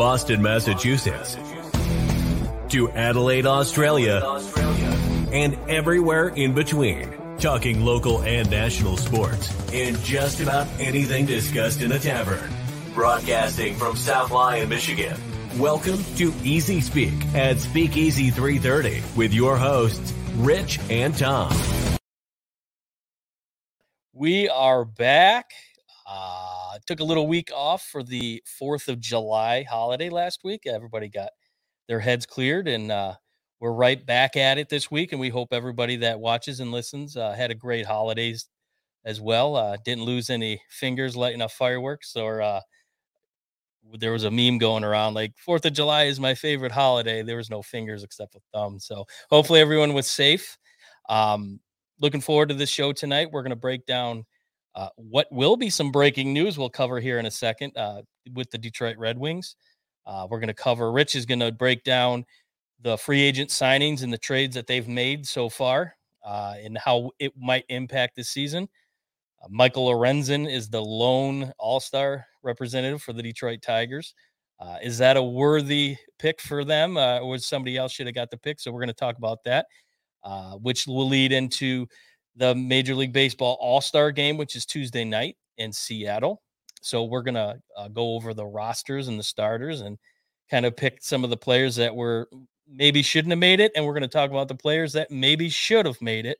Boston, Massachusetts to Adelaide, Australia and everywhere in between. Talking local and national sports and just about anything discussed in a tavern. Broadcasting from South Lyon, Michigan. Welcome to Easy Speak at Speakeasy 330 with your hosts, Rich and Tom. We are back. Uh, took a little week off for the 4th of July holiday last week. Everybody got their heads cleared, and uh, we're right back at it this week. And we hope everybody that watches and listens uh, had a great holidays as well. Uh, didn't lose any fingers lighting up fireworks, or uh, there was a meme going around like Fourth of July is my favorite holiday. There was no fingers except for thumbs. So hopefully everyone was safe. Um, looking forward to this show tonight. We're going to break down uh, what will be some breaking news we'll cover here in a second uh, with the Detroit Red Wings. Uh, we're going to cover, Rich is going to break down the free agent signings and the trades that they've made so far uh, and how it might impact this season. Uh, Michael Lorenzen is the lone all star representative for the Detroit Tigers. Uh, is that a worthy pick for them, or somebody else should have got the pick? So we're going to talk about that, which will lead into the Major League Baseball All Star game, which is Tuesday night in Seattle. So we're going to uh, go over the rosters and the starters and kind of pick some of the players that were maybe shouldn't have made it. And we're going to talk about the players that maybe should have made it.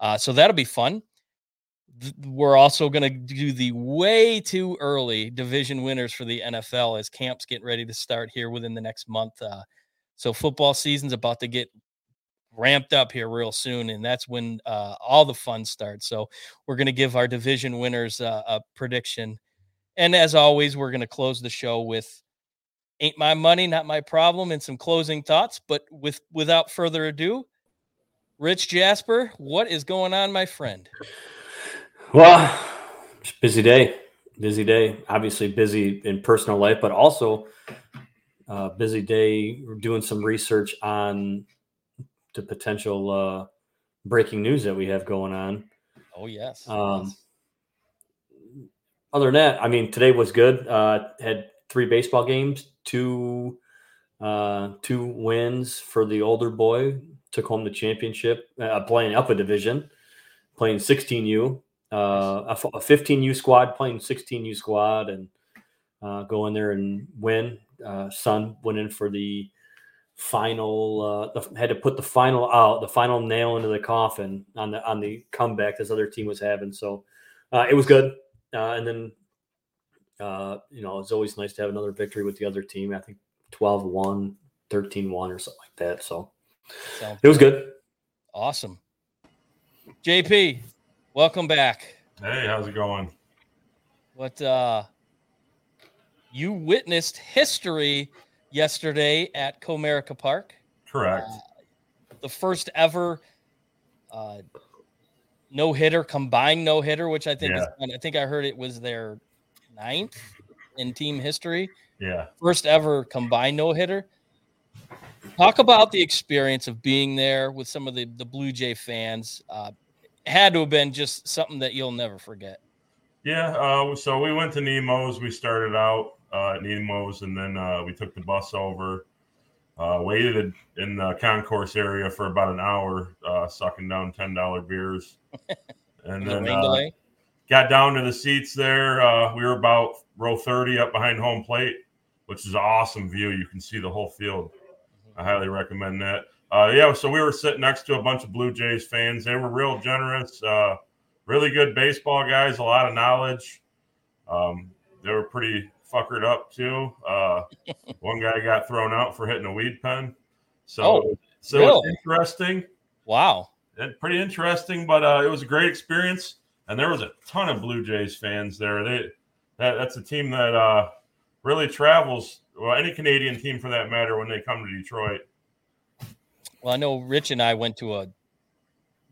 Uh, so that'll be fun. We're also going to do the way too early division winners for the NFL as camps get ready to start here within the next month. Uh, so football season's about to get ramped up here real soon, and that's when uh, all the fun starts. So we're going to give our division winners uh, a prediction, and as always, we're going to close the show with "Ain't My Money, Not My Problem" and some closing thoughts. But with without further ado, Rich Jasper, what is going on, my friend? Well, busy day, busy day. Obviously, busy in personal life, but also. Uh, busy day doing some research on the potential uh, breaking news that we have going on. Oh yes. Um, yes. Other than that, I mean, today was good. Uh, had three baseball games, two uh, two wins for the older boy. Took home the championship, uh, playing up a division, playing 16U, uh, a, a 15U squad playing 16U squad, and uh, go in there and win. Uh, son went in for the final uh, had to put the final out the final nail into the coffin on the on the comeback this other team was having. So uh, it was good. Uh, and then uh, you know it's always nice to have another victory with the other team. I think 12-1 13-1 or something like that. So Sounds it was good. awesome. Jp welcome back. Hey how's it going? What uh you witnessed history yesterday at Comerica Park. Correct. Uh, the first ever uh, no hitter, combined no hitter, which I think yeah. is, I think I heard it was their ninth in team history. Yeah. First ever combined no hitter. Talk about the experience of being there with some of the, the Blue Jay fans. Uh, had to have been just something that you'll never forget. Yeah. Uh, so we went to Nemo's. We started out uh, at Nemo's, and then uh, we took the bus over. Uh, waited in the concourse area for about an hour, uh, sucking down ten dollar beers, and then uh, got down to the seats there. Uh, we were about row thirty up behind home plate, which is an awesome view. You can see the whole field. I highly recommend that. Uh, yeah, so we were sitting next to a bunch of Blue Jays fans. They were real generous, uh, really good baseball guys, a lot of knowledge. Um, they were pretty fuckered up too. Uh, one guy got thrown out for hitting a weed pen. So, oh, so really? it's interesting. Wow. And pretty interesting, but uh, it was a great experience. And there was a ton of Blue Jays fans there. They that, that's a team that uh, really travels. Well, any Canadian team for that matter when they come to Detroit. Well, I know Rich and I went to a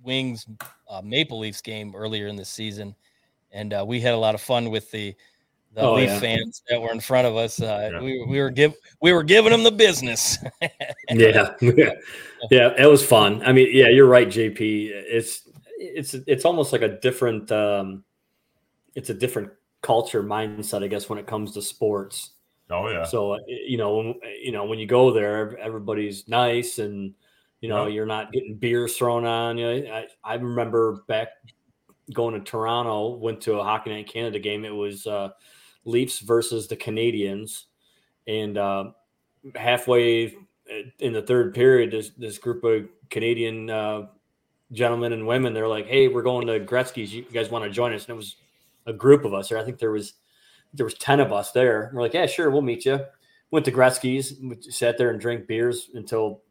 Wings uh, Maple Leafs game earlier in the season, and uh, we had a lot of fun with the the oh, Leaf yeah. fans that were in front of us. Uh, yeah. we, we were give we were giving them the business. yeah, yeah, yeah. It was fun. I mean, yeah, you're right, JP. It's it's it's almost like a different. Um, it's a different culture mindset, I guess, when it comes to sports. Oh yeah. So uh, you know, when, you know, when you go there, everybody's nice, and you know, Yep. you're not getting beers thrown on you. I, I remember back going to Toronto, went to a Hockey Night Canada game. It was uh, Leafs versus the Canadiens, and uh, halfway in the third period, this this group of Canadian uh, gentlemen and women, they're like, "Hey, we're going to Gretzky's. You guys want to join us?" And it was a group of us, or I think there was there was ten of us there. We're like, "Yeah, sure, we'll meet you." Went to Gretzky's, we sat there and drank beers until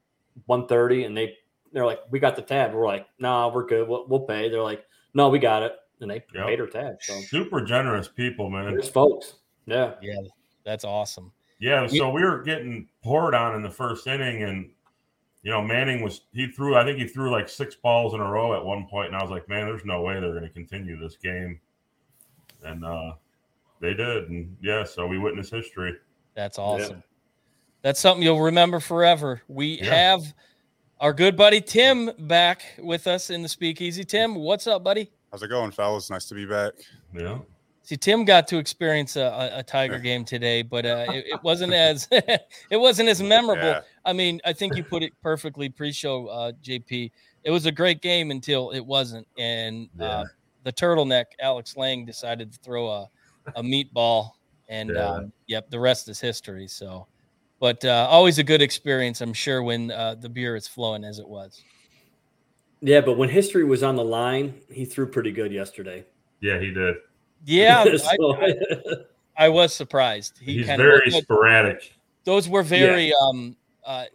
1.30 and they they're like, "We got the tab." We're like, "Nah, we're good. We'll, we'll pay." They're like, "No, we got it," and they Yep. paid our tab. So Super generous people, man. there's folks. Yeah, Yeah, that's awesome. Yeah, You- so we were getting poured on in the first inning, and you know Manning was he threw I think he threw like six balls in a row at one point, and I was like, man, there's no way they're going to continue this game, and uh they did, and yeah, so we witnessed history. That's awesome. That's something you'll remember forever. We Yeah. have our good buddy Tim back with us in the speakeasy. Tim, what's up, buddy? How's it going, fellas? Nice to be back. Yeah, See, Tim got to experience a, a, a Tiger game today, but uh, it, it wasn't as it wasn't as memorable. Yeah. I mean, I think you put it perfectly pre-show, uh, JP. It was a great game until it wasn't, and Yeah. uh, the turtleneck Alex Lange decided to throw a, a meatball, and Yeah. um, yep, the rest is history. So, but uh, always a good experience, I'm sure, when uh, the beer is flowing as it was. Yeah. But when history was on the line, he threw pretty good yesterday. yeah, he did. Yeah, I, So- I, I was surprised. He He's kinda very looked- sporadic. those were very um uh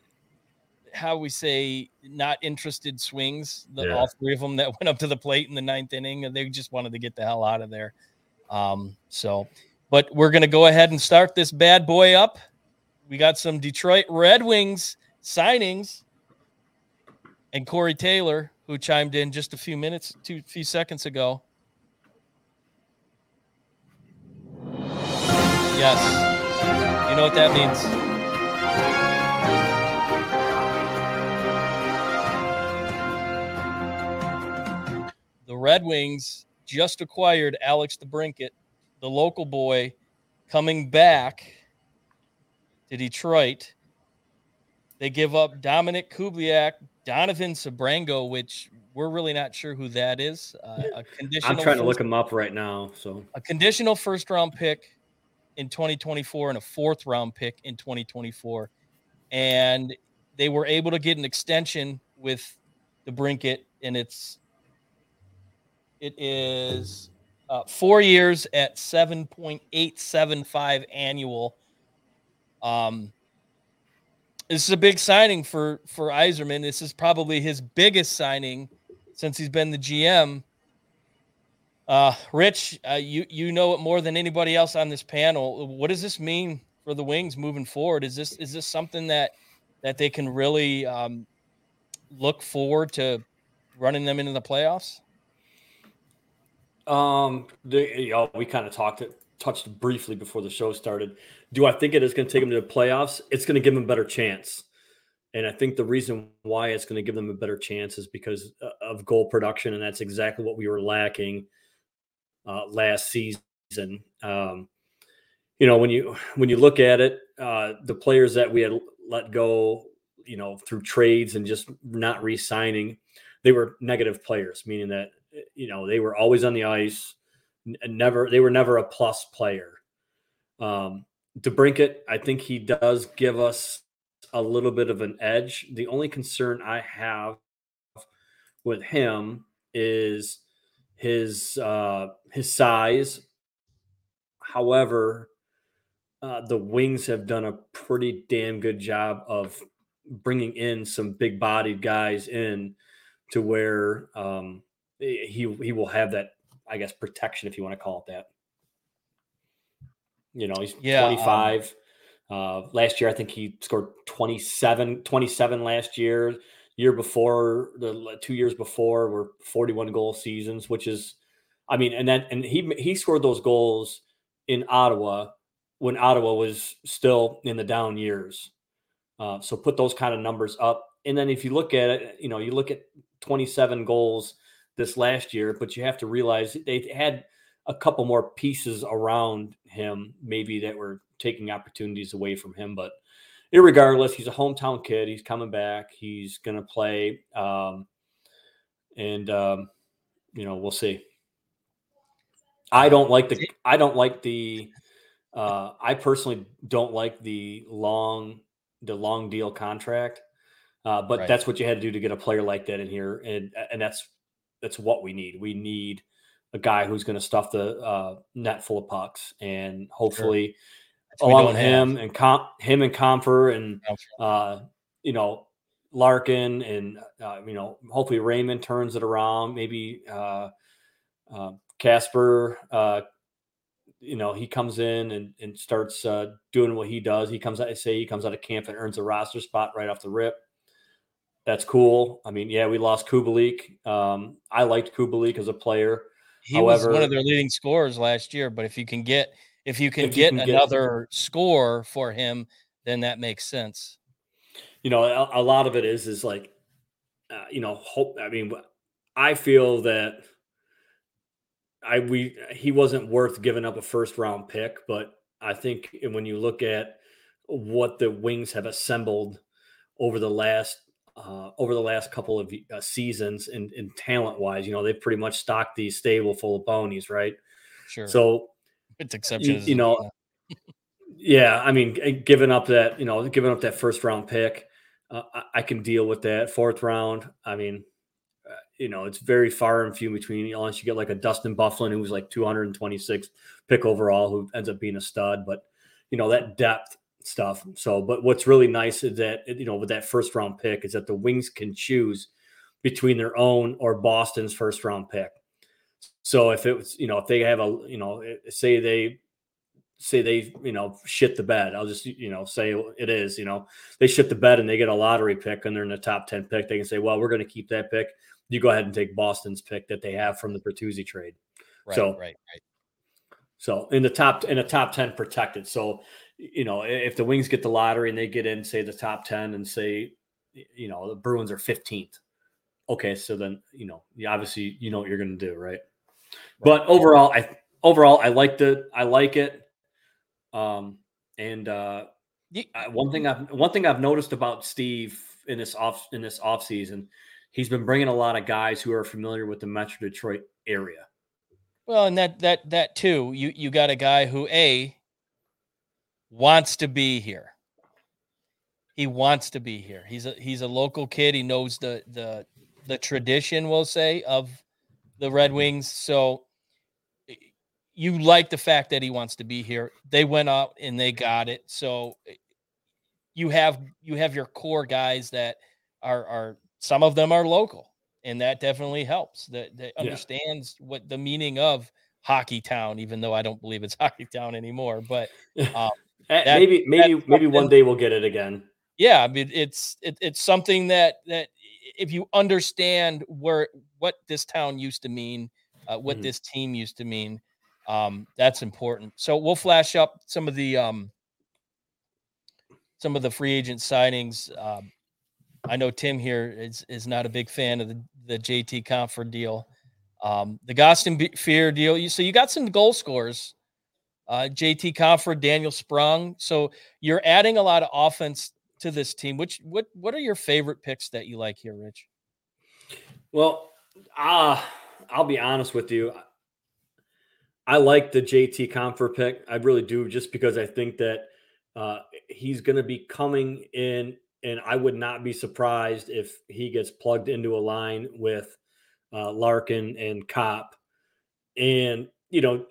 how we say not interested swings the Yeah. all three of them that went up to the plate in the ninth inning and they just wanted to get the hell out of there um so but we're gonna go ahead and start this bad boy up we got some detroit red wings signings and corey taylor who chimed in just a few minutes two few seconds ago. Yes. You know what that means. The Red Wings just acquired Alex DeBrincat, the local boy, coming back to Detroit. They give up Dominik Kubalik, Donovan Sebrango, which we're really not sure who that is. Uh, a conditional I'm trying to look him up right now. So a conditional first round pick in 2024 and a fourth round pick in 2024. And they were able to get an extension with DeBrincat, and it's it is uh, four years at 7.875 annual. Um, this is a big signing for for Yzerman. This is probably his biggest signing since he's been the GM. Uh, Rich, uh, you you know it more than anybody else on this panel. What does this mean for the Wings moving forward? Is this is this something that that they can really um, look forward to running them into the playoffs? Um, the, you know, we kind of talked it, touched briefly before the show started. Do I think it is going to take them to the playoffs? It's going to give them a better chance, and I think the reason why it's going to give them a better chance is because uh, of goal production, and that's exactly what we were lacking uh, last season. Um, you know, when you when you look at it, uh, the players that we had let go, you know, through trades and just not re-signing, they were negative players, meaning that you know they were always on the ice and never they were never a plus player um DeBrincat, I think he does give us a little bit of an edge. The only concern I have with him is his uh his size. However, uh, the Wings have done a pretty damn good job of bringing in some big bodied guys in to where um, he he will have that I guess protection if you want to call it that. You know, he's Yeah, um, 25. uh, last year I think he scored 27 27 last year. Year before the two years before were 41 goal seasons, which is I mean, and then and he he scored those goals in Ottawa when Ottawa was still in the down years. Uh, so put those kind of numbers up, and then if you look at it, you know, you look at 27 goals this last year, but you have to realize they had a couple more pieces around him, maybe that were taking opportunities away from him. But regardless, he's a hometown kid. He's coming back. He's going to play. Um, and, um, you know, we'll see. I don't like the, I don't like the, uh, I personally don't like the long, the long deal contract. Uh, but Right. that's what you had to do to get a player like that in here. And, and that's, that's what we need. We need a guy who's going to stuff the uh, net full of pucks and hopefully we along with have. him and Com- him and Compher and uh, you know Larkin and uh, you know hopefully Raymond turns it around. Maybe uh, uh, Kasper, uh, you know he comes in and, and starts uh, doing what he does. He comes out, say he comes out of camp and earns a roster spot right off the rip. That's cool. I mean, yeah, we lost Kubalik. Um, I liked Kubalik as a player. He was one of their leading scorers last year, but if you can get if you can If you get can get- another score for him, then that makes sense. you know a, a lot of it is is like uh, you know hope i mean i feel that i we he wasn't worth giving up a first round pick but i think when you look at what the wings have assembled over the last uh, over the last couple of uh, seasons and, and talent wise you know they've pretty much stocked the stable full of ponies right Sure. so it's exception. you know, yeah, I mean, giving up that, you know, giving up that first round pick, uh, I, I can deal with that. Fourth round, I mean, uh, you know, it's very far and few between unless you get like a Dustin Byfuglien who was like 226 pick overall, who ends up being a stud. But you know that depth stuff. So, but what's really nice is that you know with that first round pick is that the Wings can choose between their own or Boston's first round pick. So if it was, you know, if they have a, you know, eh, say they say they, you know, shit the bed. I'll just, you know, say it is, you know, they shit the bed and they get a lottery pick and they're in the top 10 pick. They can say, well, we're going to keep that pick. You go ahead and take Boston's pick that they have from the Bertuzzi trade. right, so- right, right. So in the top, in the top 10 protected. So, you know, if the Wings get the lottery and they get in, say the top 10 and say, you know, the Bruins are 15th. Okay. So then, you know, you obviously, you know what you're going to do. Right. But overall, I, overall, I like it. I like it. Um, and, uh, I- one thing I've one thing I've noticed about Steve in this off in this off season, he's been bringing a lot of guys who are familiar with the Metro Detroit area. Well, and that that that too. You you got a guy who a wants to be here. He wants to be here. He's a he's a local kid. He knows the the the tradition, we'll say, of the Red Wings. So eh, you like the fact that he wants to be here. They went out and they got it. So eh, you have you have your core guys that are are some of them are local and that definitely helps that that Yeah. understands what the meaning of hockey town even though i don't believe it's hockey town anymore but Um, That- maybe maybe maybe one day we'll get it again. yeah i mean it's it, it's something that that if you understand where what this town used to mean uh, what Mhm. this team used to mean um that's important so we'll flash up some of the um some of the free agent signings um i know tim here is is not a big fan of the the jt compher deal um the Kostin fear deal you so you got some goal scorers uh jt compher daniel sprong so you're adding a lot of offense to this team. Which what what are your favorite picks that you like here, Rich? Well, uh, I'll be honest with you. I like the JT Compher pick. I really do, just because I think that uh, he's going to be coming in, and I would not be surprised if he gets plugged into a line with uh, Larkin and Copp. And you know,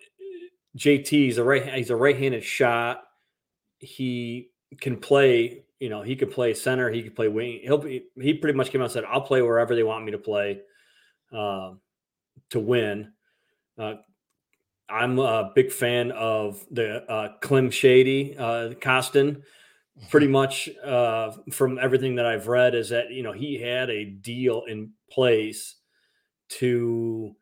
JT is a right he's a right-handed shot. He can play. You know, he could play center. He could play wing. He'll be. He pretty much came out and said, "I'll play wherever they want me to play um, to win." Uh, I'm a big fan of the uh, Klim Shady uh, Kostin. Pretty much uh, from everything that I've read, is that you know he had a deal in place to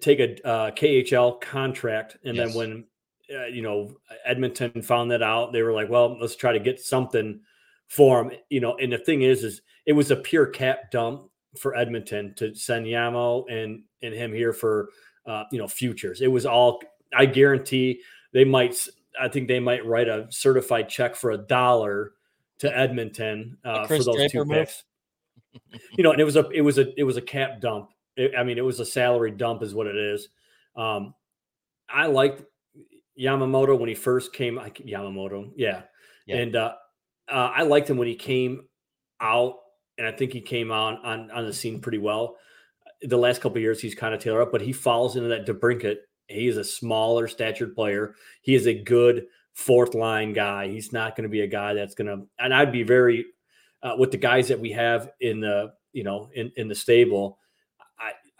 take a uh, KHL contract, and Yes. then when uh, you know Edmonton found that out, they were like, "Well, let's try to get something for him." You know, and the thing is, is it was a pure cap dump for Edmonton to send Yamo and and him here for uh, you know futures. It was all I guarantee they might. I think they might write a certified check for a dollar to Edmonton uh, for those Draper two picks. you know, and it was a it was a it was a cap dump. It- I mean, it was a salary dump, is what it is. Um, I liked Yamamoto when he first came. I, Yamamoto, yeah, Yeah. and uh, uh, I liked him when he came out, and I think he came on on on the scene pretty well. The last couple of years, he's kind of tailored up, but he falls into that DeBrincat. He is a smaller statured player. He is a good fourth line guy. He's not going to be a guy that's going to. And I'd be very uh, with the guys that we have in the you know in in the stable.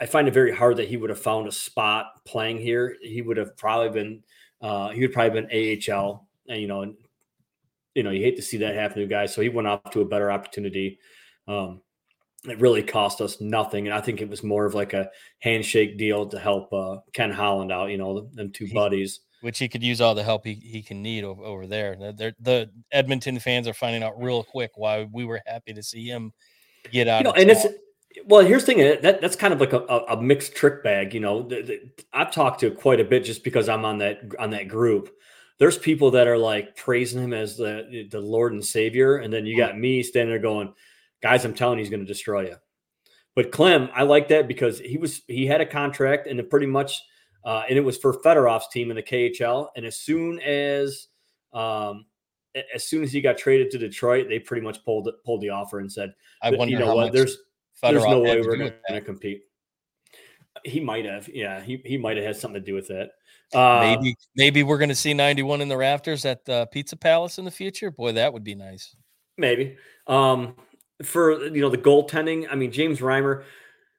I find it very hard that he would have found a spot playing here. He would have probably been uh, he would probably been AHL. And, you know, and you know you hate to see that happen to guys. So he went off to a better opportunity. Um, it really cost us nothing, and I think it was more of like a handshake deal to help uh, Ken Holland out. You know, them two buddies. which he could use all the help he, he can need over, over there. The, they're- the Edmonton fans are finding out real quick why we were happy to see him get out. you know, of and it's. Well. Here's the thing that that's kind of like a, a, mixed trick bag. You know, The- the- I've talked to quite a bit just because I'm on that on that group. There's people that are like praising him as the the Lord and Savior, and then you got me standing there going, "Guys, I'm telling you, he's going to destroy you." But Klim, I like that because he was he had a contract and it pretty much, uh, and it was for Fedorov's team in the KHL. And as soon as um, as soon as he got traded to Detroit, they pretty much pulled pulled the offer and said, I "But wonder you know how what? much There's there's no way we're going to compete. He might have, yeah. He he might have had something to do with that. Uh, Maybe maybe we're going to see 91 in the rafters at the Pizza Palace in the future. Boy, that would be nice. maybe. Um, for you know the goaltending, I mean James Reimer,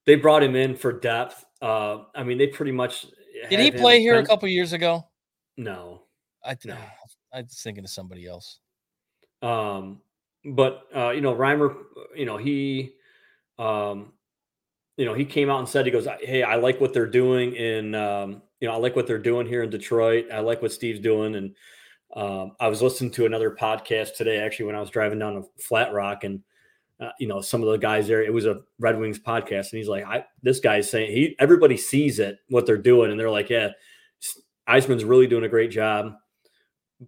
they brought him in for depth. Uh, I mean they pretty much Did he play here a couple years ago? No, I No. I was thinking of somebody else. Um, but uh, you know, Reimer, you know, he um, you know, he came out and said he goes, Hey, I like what they're doing in um, you know, I like what they're doing here in Detroit. I like what Steve's doing. And um, I was listening to another podcast today, actually, when I was driving down to Flat Rock and uh, you know, some of the guys there, it was a Red Wings podcast, and he's like, I this guy's saying he everybody sees it, what they're doing, and they're like, Yeah, Yzerman's really doing a great job.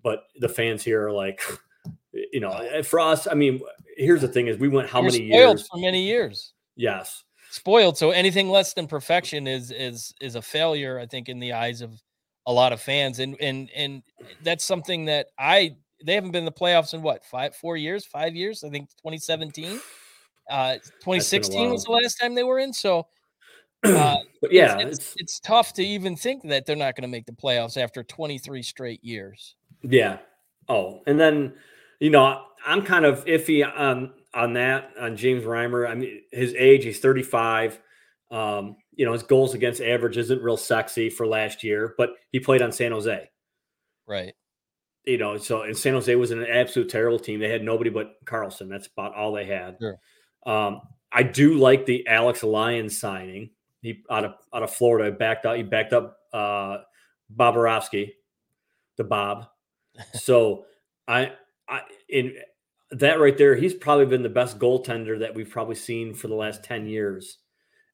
But the fans here are like, you know, eh, for us, I mean, here's the thing: is we went how We're many spoiled years? for many years. Yes, Spoiled. So anything less than perfection is is is a failure. I think in the eyes of a lot of fans, and and and that's something that I they haven't been in the playoffs in what five four years five years. I think 2017. Uh, 2016 was the last time they were in. So uh, yeah, it's, it's, it's, it's tough to even think that they're not going to make the playoffs after 23 straight years. yeah. Oh, and then you know, I'm kind of iffy on on that on James Reimer. I mean, his age, he's 35. Um, you know, his goals against average isn't real sexy for last year, but he played on San Jose. Right. you know, so and San Jose was an absolute terrible team. They had nobody but Karlsson. That's about all they had. Sure. Um, I do like the Alex Lyons signing. He out of out of Florida backed out. He backed up uh, Bobrovsky, the Bob. So I I in that right there, he's probably been the best goaltender that we've probably seen for the last ten years.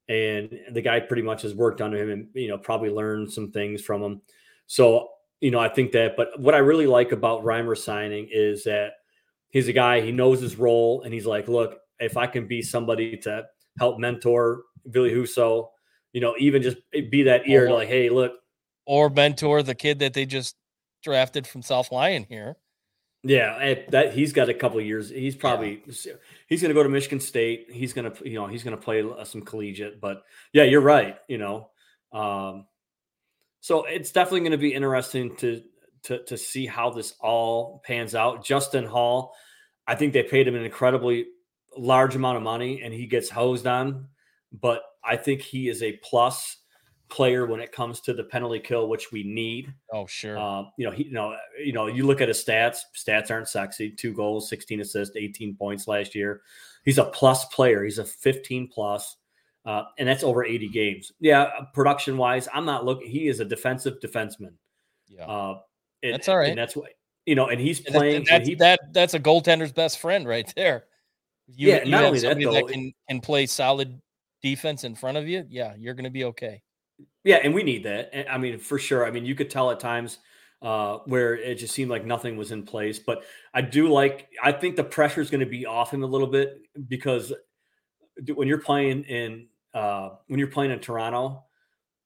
And the guy pretty much has worked under him and you know probably learned some things from him. So you know, I think that, but what I really like about Reimer signing is that he's a guy, he knows his role, and he's like, look, if I can be somebody to help mentor Ville Husso, you know, even just be that ear Or- like, hey, look, Or mentor the kid that they just drafted from South Lyon here. Yeah, eh, that he's got a couple of years. He's probably he's going to go to Michigan State. He's going to, you know, he's going to play uh, some collegiate. But yeah, you're right. You know, um, so it's definitely going to be interesting to to to see how this all pans out. Justin Holl, I think they paid him an incredibly large amount of money, and he gets hosed on. But I think he is a plus player when it comes to the penalty kill, which we need. Oh, sure. Um, you know, he, you know, you know, you look at his stats. Stats aren't sexy. Two goals, sixteen assists, eighteen points last year. He's a plus player. He's a fifteen plus, uh, and that's over eighty games. Yeah, production wise, I'm not looking. He is a defensive defenseman. yeah. Uh, and, That's all right. And that's what you know. And he's And that- playing. and and that's, he, that that's a goaltender's best friend right there. You, Yeah, you not only that, though, can can play solid defense in front of you. Yeah, you're going to be okay. Yeah, and we need that. I mean, for sure. I mean, you could tell at times uh, where it just seemed like nothing was in place. But I do like. I think the pressure is going to be off him a little bit because when you're playing in uh, when you're playing in Toronto,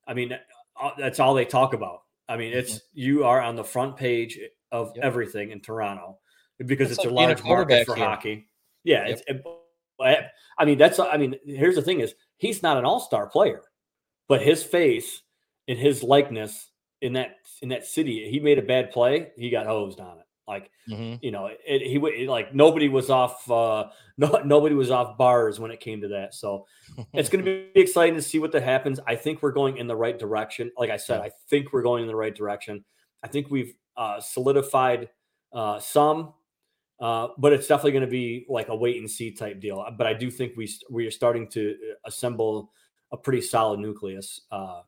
I mean uh, that's all they talk about. I mean, it's mm-hmm. you are on the front page of yep. everything in Toronto because that's it's like a large a market for here. hockey. Yeah, yep. it's. It, I mean, that's. I mean, here's the thing: is he's not an all star player, but his face and his likeness in that in that city, he made a bad play, he got hosed on it. Like mm-hmm. you know, it, he it, like nobody was off. Uh, no, nobody was off bars when it came to that. So it's going to be exciting to see what that happens. I think we're going in the right direction. Like I said, I think we're going in the right direction. I think we've uh, solidified uh, some, uh, but it's definitely going to be like a wait and see type deal. But I do think we we are starting to uh, assemble a pretty solid nucleus. Uh,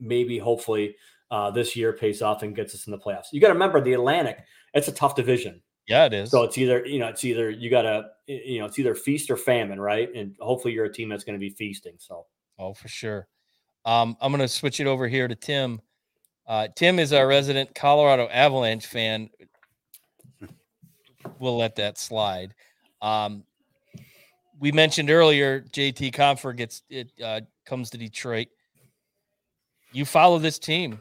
maybe, hopefully, uh, this year pays off and gets us in the playoffs. You got to remember the Atlantic; it's a tough division. Yeah, it is. So it's either you know it's either you got to you know it's either feast or famine, right? And hopefully you're a team that's going to be feasting. So oh, for sure. Um, I'm going to switch it over here to Tim. Uh, Tim is our resident Colorado Avalanche fan. We'll let that slide. Um, we mentioned earlier, JT Compher gets it uh, comes to Detroit. You follow this team.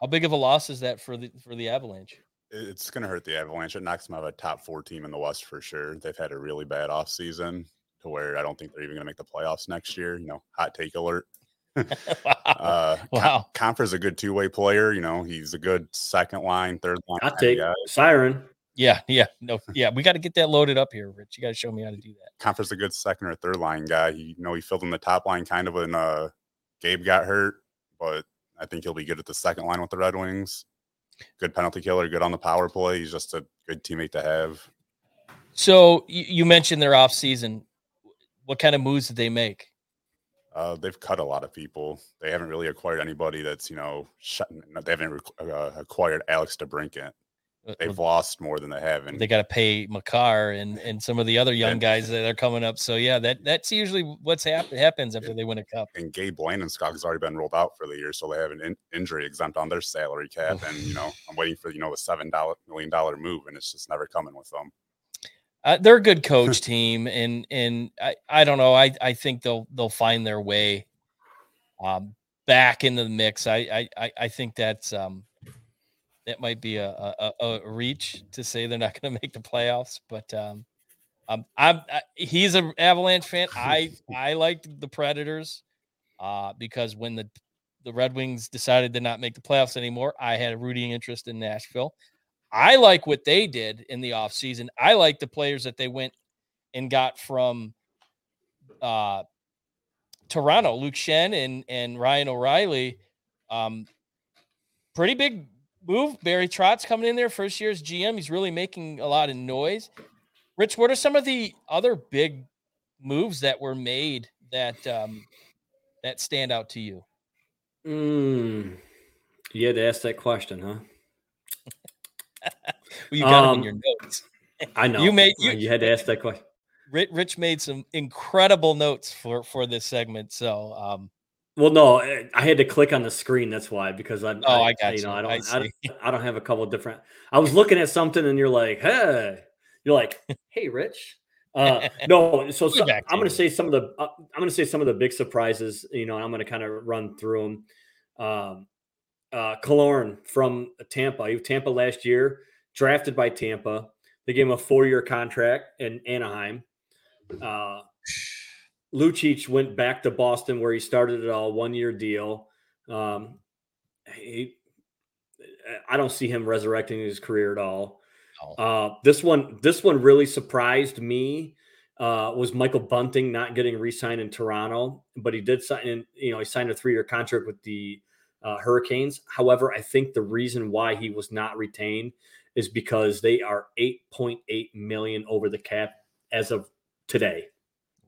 How big of a loss is that for the for the Avalanche? It's going to hurt the Avalanche. It knocks them out of a top four team in the West for sure. They've had a really bad offseason to where I don't think they're even going to make the playoffs next year. You know, hot take alert. wow. Uh, wow. Compher's a good two way player. You know, he's a good second line, third line. Hot take. Siren. Yeah, yeah, no, yeah. We got to get that loaded up here, Rich. You got to show me how to do that. Compher's a good second or third line guy. He, you know, he filled in the top line kind of when uh, Gabe got hurt, but I think he'll be good at the second line with the Red Wings. Good penalty killer, good on the power play. He's just a good teammate to have. So you mentioned their off season. What kind of moves did they make? Uh, they've cut a lot of people. They haven't really acquired anybody that's you know they haven't uh, acquired Alex DeBrincat. Uh, they've lost more than they have. And they got to pay Makar and and some of the other young and, guys that are coming up. So yeah, that that's usually what's happen, happens after they win a cup. And Gabe Landeskog has already been rolled out for the year, so they have an in, injury exempt on their salary cap. and you know, I'm waiting for you know the seven dollar million dollar move, and it's just never coming with them. Uh, they're a good coach team, and and I, I don't know. I, I think they'll they'll find their way um, back into the mix. I I I think that's um, that might be a, a, a reach to say they're not going to make the playoffs, but um, um, I'm I, he's an Avalanche fan. I I liked the Predators uh, because when the the Red Wings decided to not make the playoffs anymore, I had a rooting interest in Nashville. I like what they did in the offseason. I like the players that they went and got from uh, Toronto, Luke Schenn and and Ryan O'Reilly. Um, pretty big move. Barry Trotz coming in there, first year's GM. He's really making a lot of noise. Rich, what are some of the other big moves that were made that um, that stand out to you? Mm, you had to ask that question, huh? well, you got um, it in your notes. I know. You made you, you had to ask that question. Rich made some incredible notes for for this segment. So um, well, no, eh, I had to click on the screen. That's why because I'm. Oh, I, I got you. Know, I don't. I, I, don't, I don't have a couple different. I was looking at something, and you're like, "Hey," you're like, "Hey, Rich." Uh, no, so, so I'm going to say some of the. Uh, I'm going to say some of the big surprises. You know, I'm going to kind of run through them. Um, uh, Killorn from Tampa. He was Tampa last year, drafted by Tampa. They gave him a four-year contract in Anaheim. Uh, Lucic went back to Boston where he started it all, one year deal. Um, he, I don't see him resurrecting his career at all. Uh, this one, this one really surprised me. Uh, was Michael Bunting not getting re-signed in Toronto, but he did sign. You know, he signed a three-year contract with the uh, Hurricanes. However, I think the reason why he was not retained is because they are 8.8 million over the cap as of today.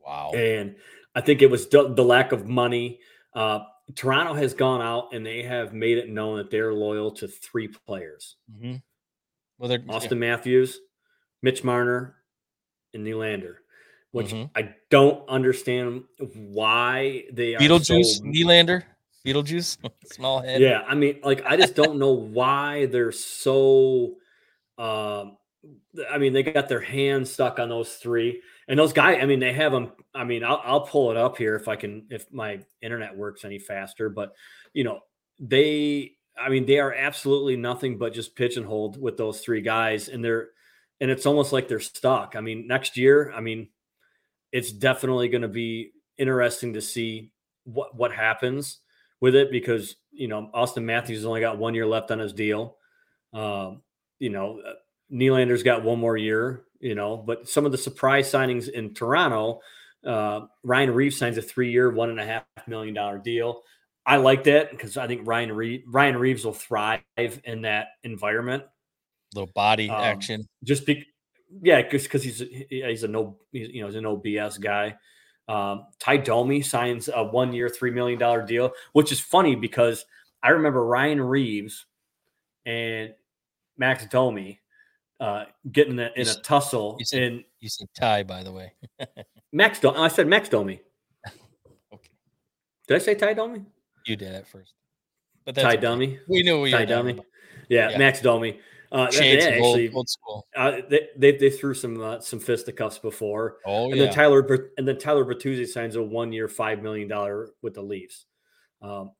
Wow. And I think it was the, the lack of money. Uh, Toronto has gone out and they have made it known that they're loyal to three players. Mm-hmm. Well, Auston yeah. Matthews, Mitch Marner, and Nylander. Which mm-hmm. I don't understand why they Beetlejuice, so, Nylander. Beetlejuice, small head. Yeah, I mean, like I just don't know why they're so. Um, I mean, they got their hands stuck on those three, and those guys. I mean, they have them. I mean, I'll, I'll pull it up here if I can, if my internet works any faster. But you know, they. I mean, they are absolutely nothing but just pitch and hold with those three guys, and they're, and it's almost like they're stuck. I mean, next year, I mean, it's definitely going to be interesting to see what what happens with it because you know Auston Matthews has only got one year left on his deal. Um, you know, uh, Nylander's got one more year. You know, but some of the surprise signings in Toronto, uh, Ryan Reaves signs a three-year, one and a half million dollar deal. I like that because I think Ryan Reaves, Ryan Reaves will thrive in that environment. Little body Um, action. Just be, yeah, just because he's he- he's a no he's, you know he's a no BS guy. Um, Ty Domi signs a one year three million dollar deal, which is funny because I remember Ryan Reaves and Max Domi uh, getting in a, in a tussle. you said- And You said tie, by the way. Max Domi, I said Max Domi. Okay. Did I say Ty Domi? You did at first. But that's Ty okay. Domi. We knew we Ty were talking Domi. about Yeah, Yeah. Max Domi. Uh, they old, actually old school. uh, they, they they threw some uh, some fisticuffs before. Oh and yeah. then Tyler and then Tyler Bertuzzi signs a one year five million dollar with the Leafs. Um,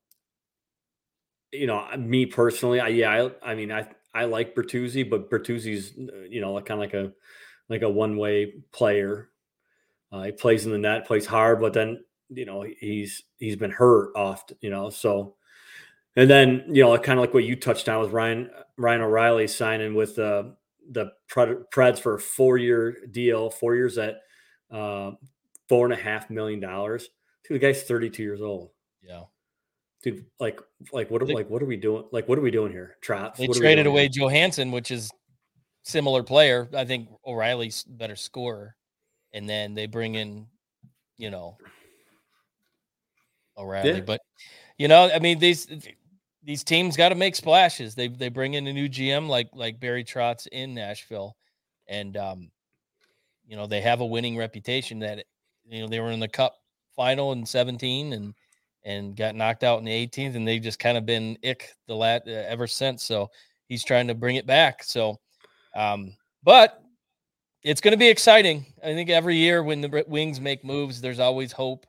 you know, me personally, I yeah, I, I mean, I I like Bertuzzi, but Bertuzzi's uh, you know kind of like a like a one way player. Uh, he plays in the net, plays hard, but then you know he's he's been hurt often, you know. So, and then you know, kind of like what you touched on with Ryan Ryan O'Reilly signing with uh, the Pred- Preds for a four year deal, four years at uh, four and a half million dollars. The guy's thirty two years old. yeah. Dude, like, like what? Like, what are we doing? Like, what are we doing here? Traps. They what traded away here? Johansen, which is similar player. I think O'Reilly's better scorer, and then they bring in, you know, O'Reilly. Yeah. But you know, I mean these these teams got to make splashes. They they bring in a new GM like like Barry Trotz in Nashville, and um, you know they have a winning reputation. That you know they were in the Cup final in seventeen and and got knocked out in the 18th, and they've just kind of been ick the lat uh, ever since. So he's trying to bring it back. So, um, but it's going to be exciting. I think every year when the Wings make moves, there's always hope.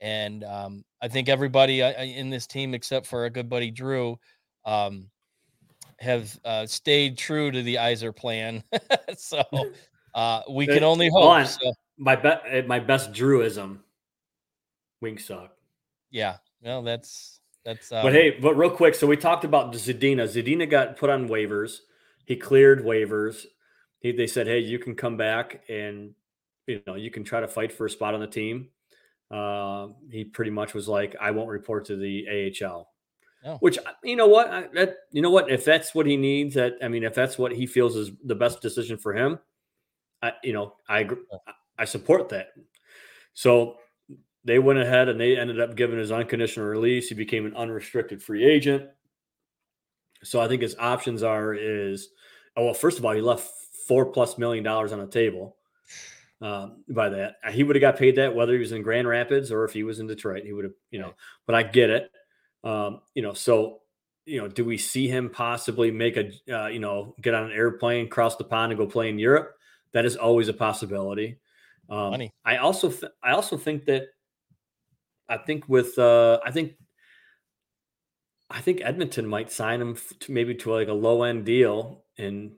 And um, I think everybody uh, uh, in this team, except for our good buddy Drew, um, have uh, stayed true to the Yzer plan. so uh, we can only hope. So, My bet, my best Druism. Wings suck. Yeah, well, that's that's. Um, But hey, but real quick, so we talked about Zadina. Zadina got put on waivers. He cleared waivers. He, they said, "Hey, you can come back and you know you can try to fight for a spot on the team." Uh, he pretty much was like, "I won't report to the AHL." Oh. Which you know what, I, that you know what, if that's what he needs, that I mean, if that's what he feels is the best decision for him, I you know I agree- I support that. So they went ahead and they ended up giving his unconditional release. He became an unrestricted free agent. So I think his options are is oh well, first of all, he left four plus million dollars on the table. Um, by that, he would have got paid that whether he was in Grand Rapids or if he was in Detroit, he would have, you know. But I get it, um, you know. So, you know, do we see him possibly make a, uh, you know, get on an airplane, cross the pond, and go play in Europe? That is always a possibility. Um, Money. I also, th- I also think that, I think with, uh, I think I think Edmonton might sign him to maybe to like a low end deal, and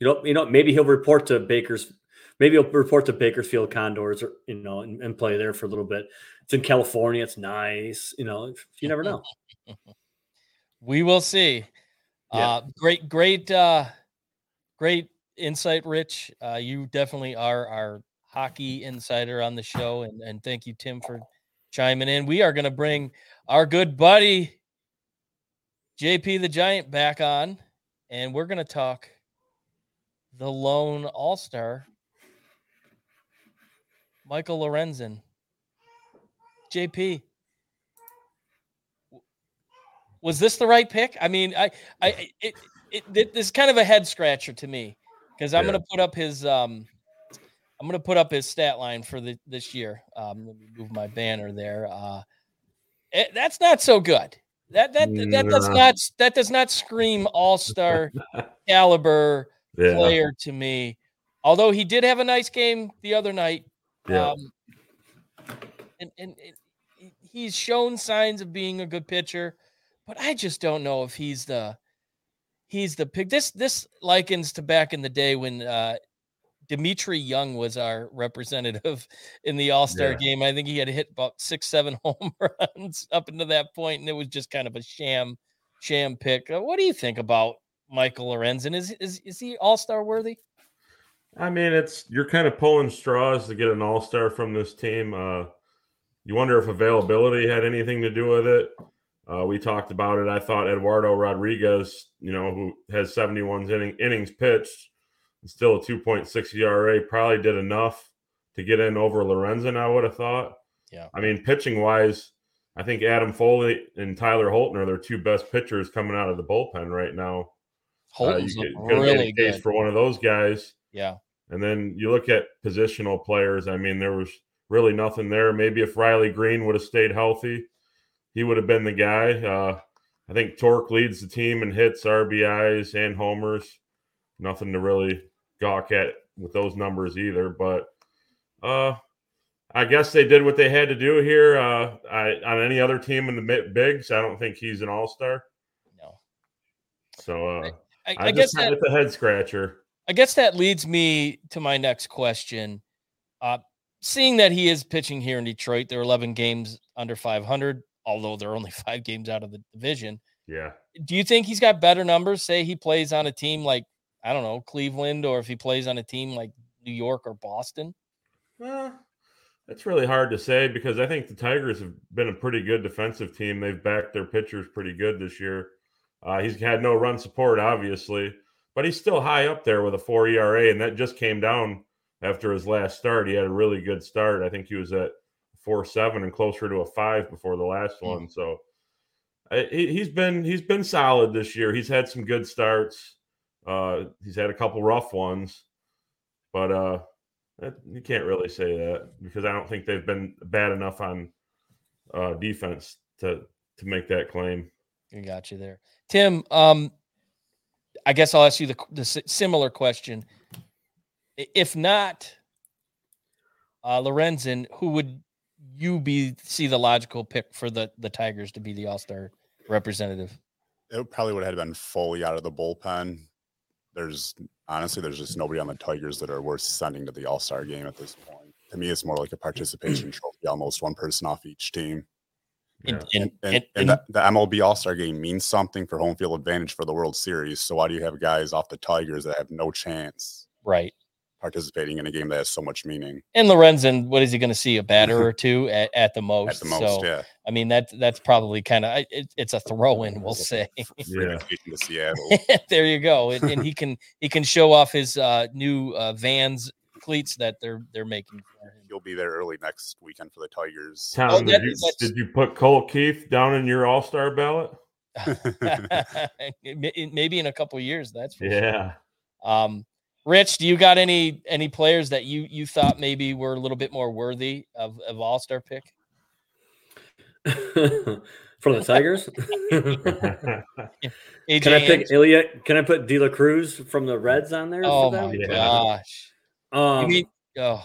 you know, you know, maybe he'll report to Baker's, maybe he'll report to Bakersfield Condors, or you know, and, and play there for a little bit. It's in California, it's nice, you know. You never know. We will see. Yeah. Uh, great, great, uh, great insight, Rich. Uh, you definitely are our hockey insider on the show, and and thank you, Tim, for chiming in. We are going to bring our good buddy JP the Giant back on, and we're going to talk the lone All Star, Michael Lorenzen. JP, was this the right pick? I mean, I, I, it, it, it this is kind of a head scratcher to me because I'm Yeah. going to put up his, um, I'm going to put up his stat line for the this year. Um, let me move my banner there. Uh, Eh, that's not so good. That that that does not that does not scream all star caliber Yeah. player to me. Although he did have a nice game the other night. Yeah. Um, and, and, and he's shown signs of being a good pitcher, but I just don't know if he's the he's the pick. This this likens to back in the day when uh Dmitri Young was our representative in the All Star Yeah. game. I think he had hit about six, seven home runs up until that point, and it was just kind of a sham, sham pick. Uh, What do you think about Michael Lorenzen? Is is is he All Star worthy? I mean, it's you're kind of pulling straws to get an all star from this team. Uh, you wonder if availability had anything to do with it. Uh, we talked about it. I thought Eduardo Rodriguez, you know, who has 71 inning, innings pitched, still a 2.6 ERA, probably did enough to get in over Lorenzen. I would have thought. Yeah. I mean, pitching wise, I think Adam Foley and Tyler Holton are their two best pitchers coming out of the bullpen right now. Uh, Holton's you could- really case good. for one of those guys. Yeah, And then you look at positional players. I mean, there was really nothing there. Maybe if Riley Greene would have stayed healthy, he would have been the guy. Uh, I think Torque leads the team in hits, RBIs, and homers. Nothing to really gawk at with those numbers either. But uh, I guess they did what they had to do here. Uh, I, on any other team in the bigs, I don't think he's an all star. no. So uh, I, I, I guess that it's a head scratcher. I guess that leads me to my next question. Uh, seeing that he is pitching here in Detroit, they're 11 games under 500, although they're only five games out of the division. Yeah. Do you think he's got better numbers? Say he plays on a team like, I don't know, Cleveland, or if he plays on a team like New York or Boston? Well, that's really hard to say because I think the Tigers have been a pretty good defensive team. They've backed their pitchers pretty good this year. Uh, he's had no run support, obviously, but he's still high up there with a four ERA, and that just came down after his last start. He had a really good start. I think he was at four seven and closer to a five before the last Hmm. one. So he, he's been he's been solid this year. He's had some good starts. Uh, he's had a couple rough ones, but uh, that, you can't really say that because I don't think they've been bad enough on uh, defense to to make that claim. I got you there, Tim. Um, I guess I'll ask you the, the similar question. If not uh, Lorenzen, who would you be see the logical pick for the the Tigers to be the All Star representative? It probably would have been Foley out of the bullpen. There's honestly, there's just nobody on the Tigers that are worth sending to the All Star game at this point. To me, it's more like a participation trophy, almost one person off each team. Yeah. And, and, And, and- and the, the MLB All Star game means something for home field advantage for the World Series. So why do you have guys off the Tigers that have no chance right. Participating in a game that has so much meaning? And Lorenzen, what is he going to see? A batter or two at, at the most. At the most, so, yeah. I mean, that that's probably kind of it, it's a throw in, we'll say. Yeah. to Seattle. there you go, and, and he can he can show off his uh, new uh, Vans cleats that they're they're making for him. He'll be there early next weekend for the Tigers. Tom, Oh, did, you, did you put Colt Keith down in your All Star ballot? Maybe in a couple years, that's for sure. Yeah. Um, Rich, do you got any any players that you you thought maybe were a little bit more worthy of of All Star pick? From the Tigers. AJ Can I pick Hinch? Elly? Can I put De La Cruz from the Reds on there? Oh my Yeah. gosh! Um, mean oh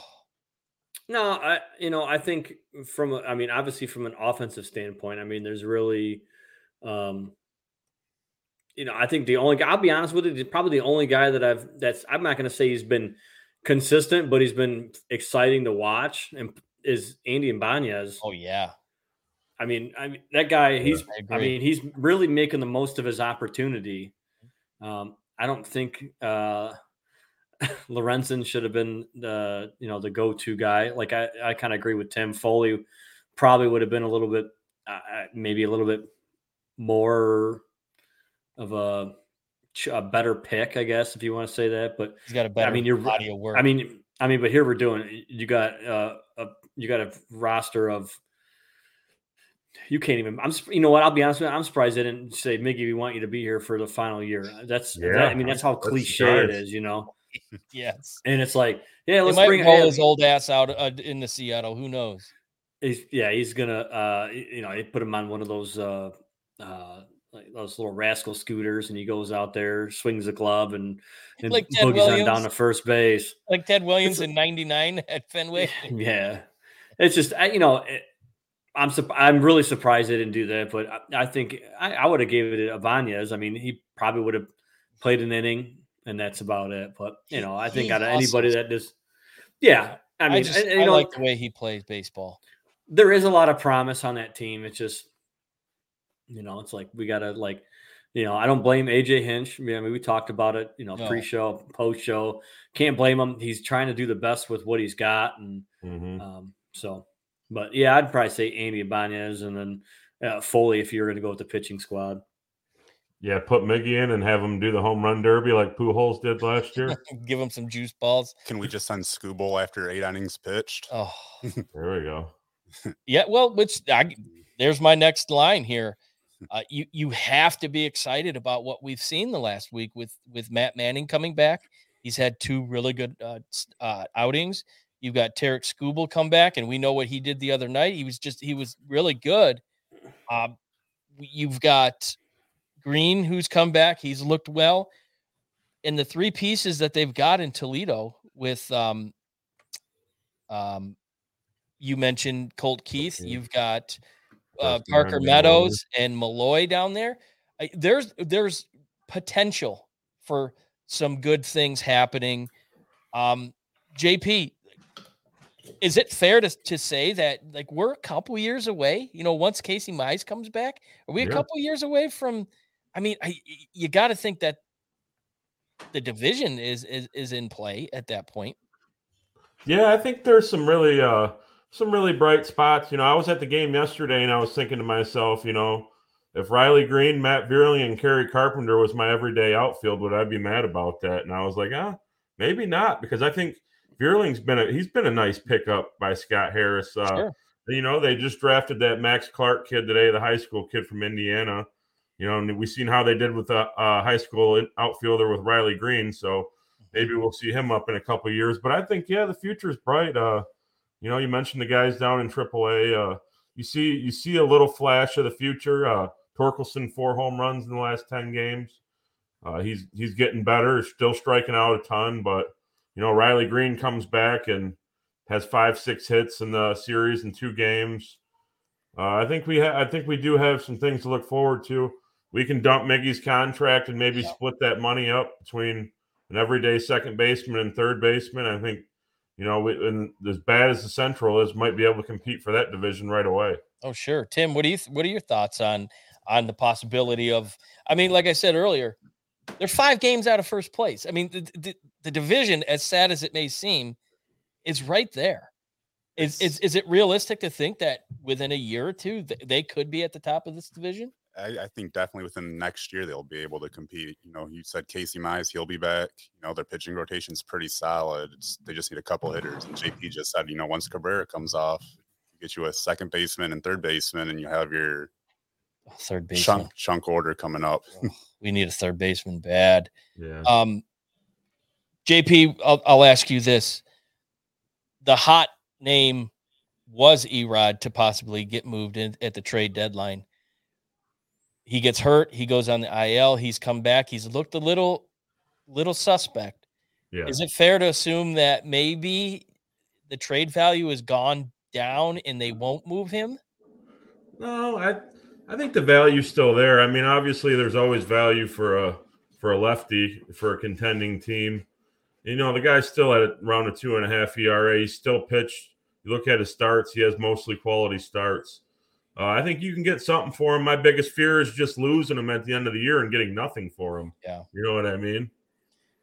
No, I you know I think from I mean obviously from an offensive standpoint, I mean there's really, um, you know I think the only guy I'll be honest with you, probably the only guy that I've that's I'm not going to say he's been consistent, but he's been exciting to watch and is Andy Ibanez. oh yeah? I mean, I mean that guy. He's. I I, mean, he's really making the most of his opportunity. Um, I don't think uh, Lorenzen should have been the you know the go to guy. Like I, I kind of agree with Tim Foley. Probably would have been a little bit, uh, uh, maybe a little bit more of a, a better pick, I guess, if you want to say that. But He's got a better I mean, you're- body of work. I mean, I mean, but here we're doing. You got uh, a you got a roster of. You can't even. I'm. You know what? I'll be honest with you. I'm surprised they didn't say, "Miggy, we want you to be here for the final year." That's. that- Yeah, I mean, that's how cliche it surprised. you know. yes. And it's like, yeah, They let's might bring roll his old ass out uh, the Seattle. Who knows? He's yeah, he's gonna uh you know, he put him on one of those uh uh like those little rascal scooters and he goes out there, swings the glove and, and Like Ted boogies on down to first base. Like Ted Williams in '99 at Fenway. Yeah. It's just I, you know, it, I'm sup- I'm really surprised they didn't do that, but I, I think I, I would have gave it to Ibanez. I mean, he probably would have played an inning, and that's about it. But you know, I think out of anybody that just, yeah, I I, mean, just and- and, I you know, like the way he plays baseball. there is a lot of promise on that team. It's just, you know, it's like we gotta like, you know, I don't blame AJ Hinch. I mean, we talked about it, you know, No. pre-show, post-show. Can't blame him. He's trying to do the best with what he's got, and Mhm. um, so, but yeah, I'd probably say Andy Ibanez and then uh, Foley if you're going to go with the pitching squad. Yeah, put Miggy in and have him do the home run derby like Pujols did last year. Give him some juice balls. Can we just send Skubal after eight innings pitched? Oh, there we go. yeah. Well, which I, there's my next line here. Uh, you you have to be excited about what we've seen the last week with with Matt Manning coming back. He's had two really good uh, uh, outings. You've got Tarek Skubal come back, and we know what he did the other night. He was just he was really good. Um, you've got Greene who's come back. He's looked well. And the three pieces that they've got in Toledo with um um you mentioned Colt Keith, you've got uh, Parker Meadows and Malloy down there. I, there's there's potential for some good things happening. Um, JP, is it fair to, to say that like we're a couple years away? You know, once Casey Mize comes back, are we a couple years away from? I mean, I, you got to think that the division is is is in play at that point. Yeah, I think there's some really uh some really bright spots. You know, I was at the game yesterday and I was thinking to myself, you know, if Riley Greene, Matt Vierling, and Kerry Carpenter was my everyday outfield, would I be mad about that? And I was like, ah, maybe not, because I think Vierling's been a he's been a nice pickup by Scott Harris. Uh Sure. you know, they just drafted that Max Clark kid today, the high school kid from Indiana. You know, and we've seen how they did with a, a high school outfielder with Riley Greene. So maybe we'll see him up in a couple years. But I think, yeah, the future is bright. Uh, you know, you mentioned the guys down in AAA. Uh, you see, you see a little flash of the future. Uh, Torkelson four home runs in the last ten games. Uh, he's he's getting better. Still striking out a ton, but you know, Riley Greene comes back and has five, six hits in the series in two games. Uh, I think we ha- I think we do have some things to look forward to. We can dump Miggy's contract and maybe Yeah. split that money up between an everyday second baseman and third baseman. I think, you know, and as bad as the Central is, might be able to compete for that division right away. Oh, sure. Tim, what do you what are your thoughts on on the possibility of I mean, like I said earlier, they're five games out of first place. I mean, the, the, the division, as sad as it may seem, is right there. Is, is is it realistic to think that within a year or two they could be at the top of this division? I, I think definitely within next year they'll be able to compete. You know, you said Casey Mize, he'll be back. You know, their pitching rotation's pretty solid. It's, they just need a couple hitters. And JP just said, you know, once Cabrera comes off, you get you a second baseman and third baseman, and you have your third baseman. chunk chunk order coming up. We need a third baseman bad. Yeah. Um, JP, I'll, I'll ask you this: the hot name was Erod to possibly get moved in at the trade deadline. He gets hurt. He goes on the IL. He's come back. He's looked a little, little suspect. Yeah. Is it fair to assume that maybe the trade value has gone down and they won't move him? No, I I think the value's still there. I mean, obviously there's always value for a for a lefty for a contending team. You know, the guy's still at around a two and a half ERA. He's still pitched. You look at his starts, he has mostly quality starts. Uh, I think you can get something for him. My biggest fear is just losing him at the end of the year and getting nothing for him. Yeah. You know what I mean?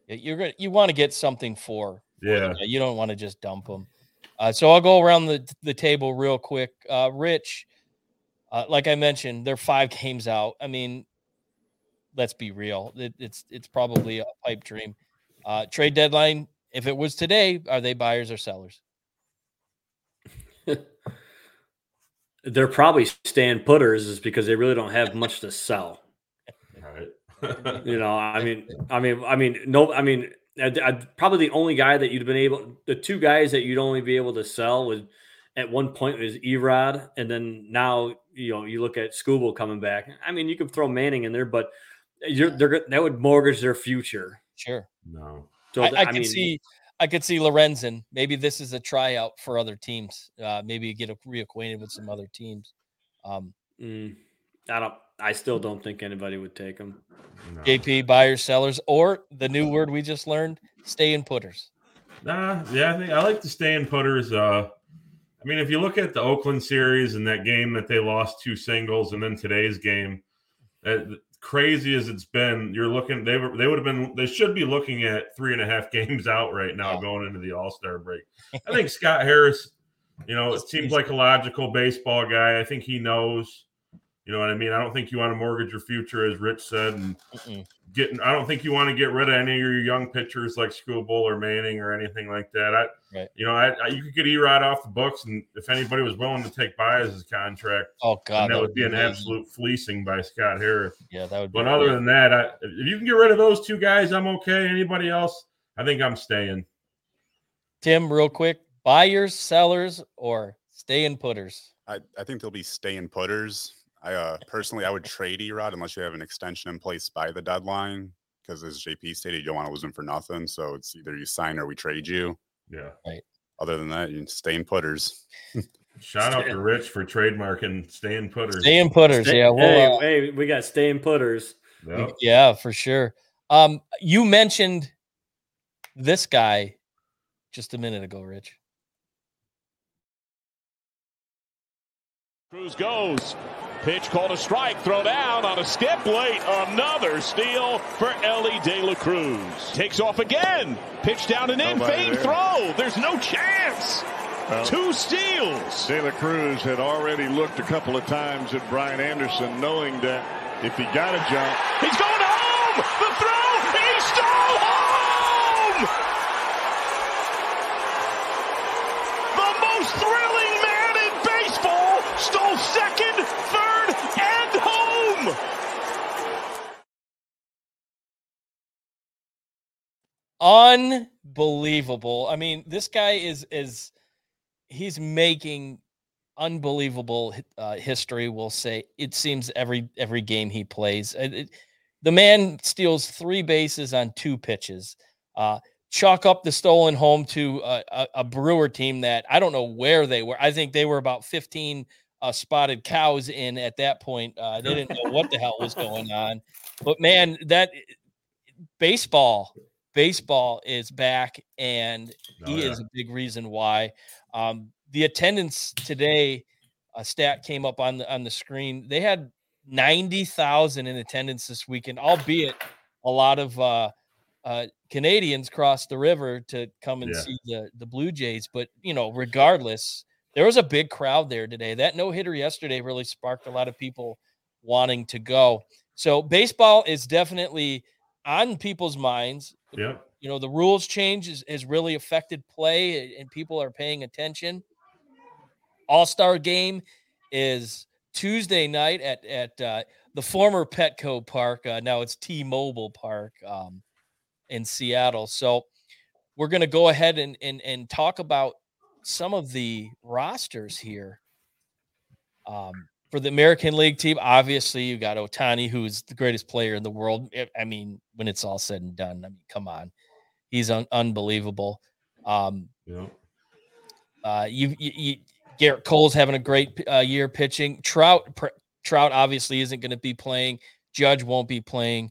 Yeah, You're gonna you want to get something for Yeah. Yeah, you don't want to just dump them. Uh, so I'll go around the, the table real quick. Uh, Rich, uh, like I mentioned, they're five games out. I mean, let's be real. It, it's it's probably a pipe dream. Uh, trade deadline. If it was today, are they buyers or sellers? They're probably stand putters is because they really don't have much to sell. All right. You know, I mean, I mean, I mean, no, I mean, I, I, probably the only guy that you'd been able, the two guys that you'd only be able to sell was at one point was Erod, and then now you know you look at Skubal coming back. I mean, you could throw Manning in there, but you're they're good that would mortgage their future. Sure. No. So I, I, I can mean, see I could see Lorenzen. Maybe this is a tryout for other teams. Uh, maybe get reacquainted with some other teams. Um, mm, I don't. I still don't think anybody would take him. No. JP buyers, sellers, or the new word we just learned: stay in putters. Nah, yeah, I think I like to stay in putters. Uh, I mean, if you look at the Oakland series and that game that they lost two singles, and then today's game, uh, crazy as it's been, you're looking. They were they would have been. They should be looking at three and a half games out right now, going into the All Star break. I think Scott Harris, you know, it seems like a logical baseball guy. I think he knows you know what I mean? I don't think you want to mortgage your future, as Rich said, and Mm-mm. getting. I don't think you want to get rid of any of your young pitchers like Skubal or Manning or anything like that. I, right. you know, I, I, you could get Erod off the books, and if anybody was willing to take Baez's contract, oh god, that, would be, an amazing. absolute fleecing by Scott Harris. Yeah, that would. But other than that, I, if you can get rid of those two guys, I'm okay. Anybody else, I think I'm staying. Tim, real quick, buyers, sellers, or stay in putters. I, I think they'll be stay in putters I uh, personally, I would trade Erod unless you have an extension in place by the deadline. Because as JP stated, you don't want to lose him for nothing. So it's either you sign or we trade you. Yeah. Right. Other than that, you stay in putters. Shout out to Rich for trademarking stay in putters. Stay in putters. Stay, yeah. Well, hey, uh, hey, we got stay in putters. Yep. Yeah, for sure. Um, you mentioned this guy just a minute ago, Rich. Cruz goes. Pitch called a strike, throw down on a skip late. Another steal for Elly De La Cruz. Takes off again. Pitch down and in. Fade throw. There's no chance. Well, Two steals. De La Cruz had already looked a couple of times at Brian Anderson, knowing that if he got a jump, he's going home. The throw. He stole home. The most thrilling man in baseball stole second, third and home. Unbelievable. I mean, this guy is is he's making unbelievable uh, history. We'll say it seems every every game he plays. It, it, the man steals three bases on two pitches. Uh, chalk up the stolen home to a, a, a, Brewer team that I don't know where they were. I think they were about 15 uh, spotted cows in at that point. Uh, they didn't know what the hell was going on. But man, that baseball, baseball is back, and oh, he yeah. is a big reason why. Um, the attendance today, a stat came up on the on the screen. They had ninety thousand in attendance this weekend, albeit a lot of uh, uh, Canadians crossed the river to come and yeah. see the the Blue Jays. But you know, regardless there was a big crowd there today. That no hitter yesterday really sparked a lot of people wanting to go. So baseball is definitely on people's minds. Yeah. You know, the rules change has, really affected play and people are paying attention. All Star game is Tuesday night at at uh, the former Petco Park. Uh, now it's T-Mobile Park um, in Seattle. So we're going to go ahead and, and and talk about some of the rosters here. Um, for the American League team, obviously you got Ohtani, who's the greatest player in the world. I mean, when it's all said and done, I mean, come on, he's un- unbelievable. Um, yeah. Uh, you, you, you, Gerrit Cole's having a great uh, year pitching. Trout, pr- Trout obviously isn't going to be playing. Judge won't be playing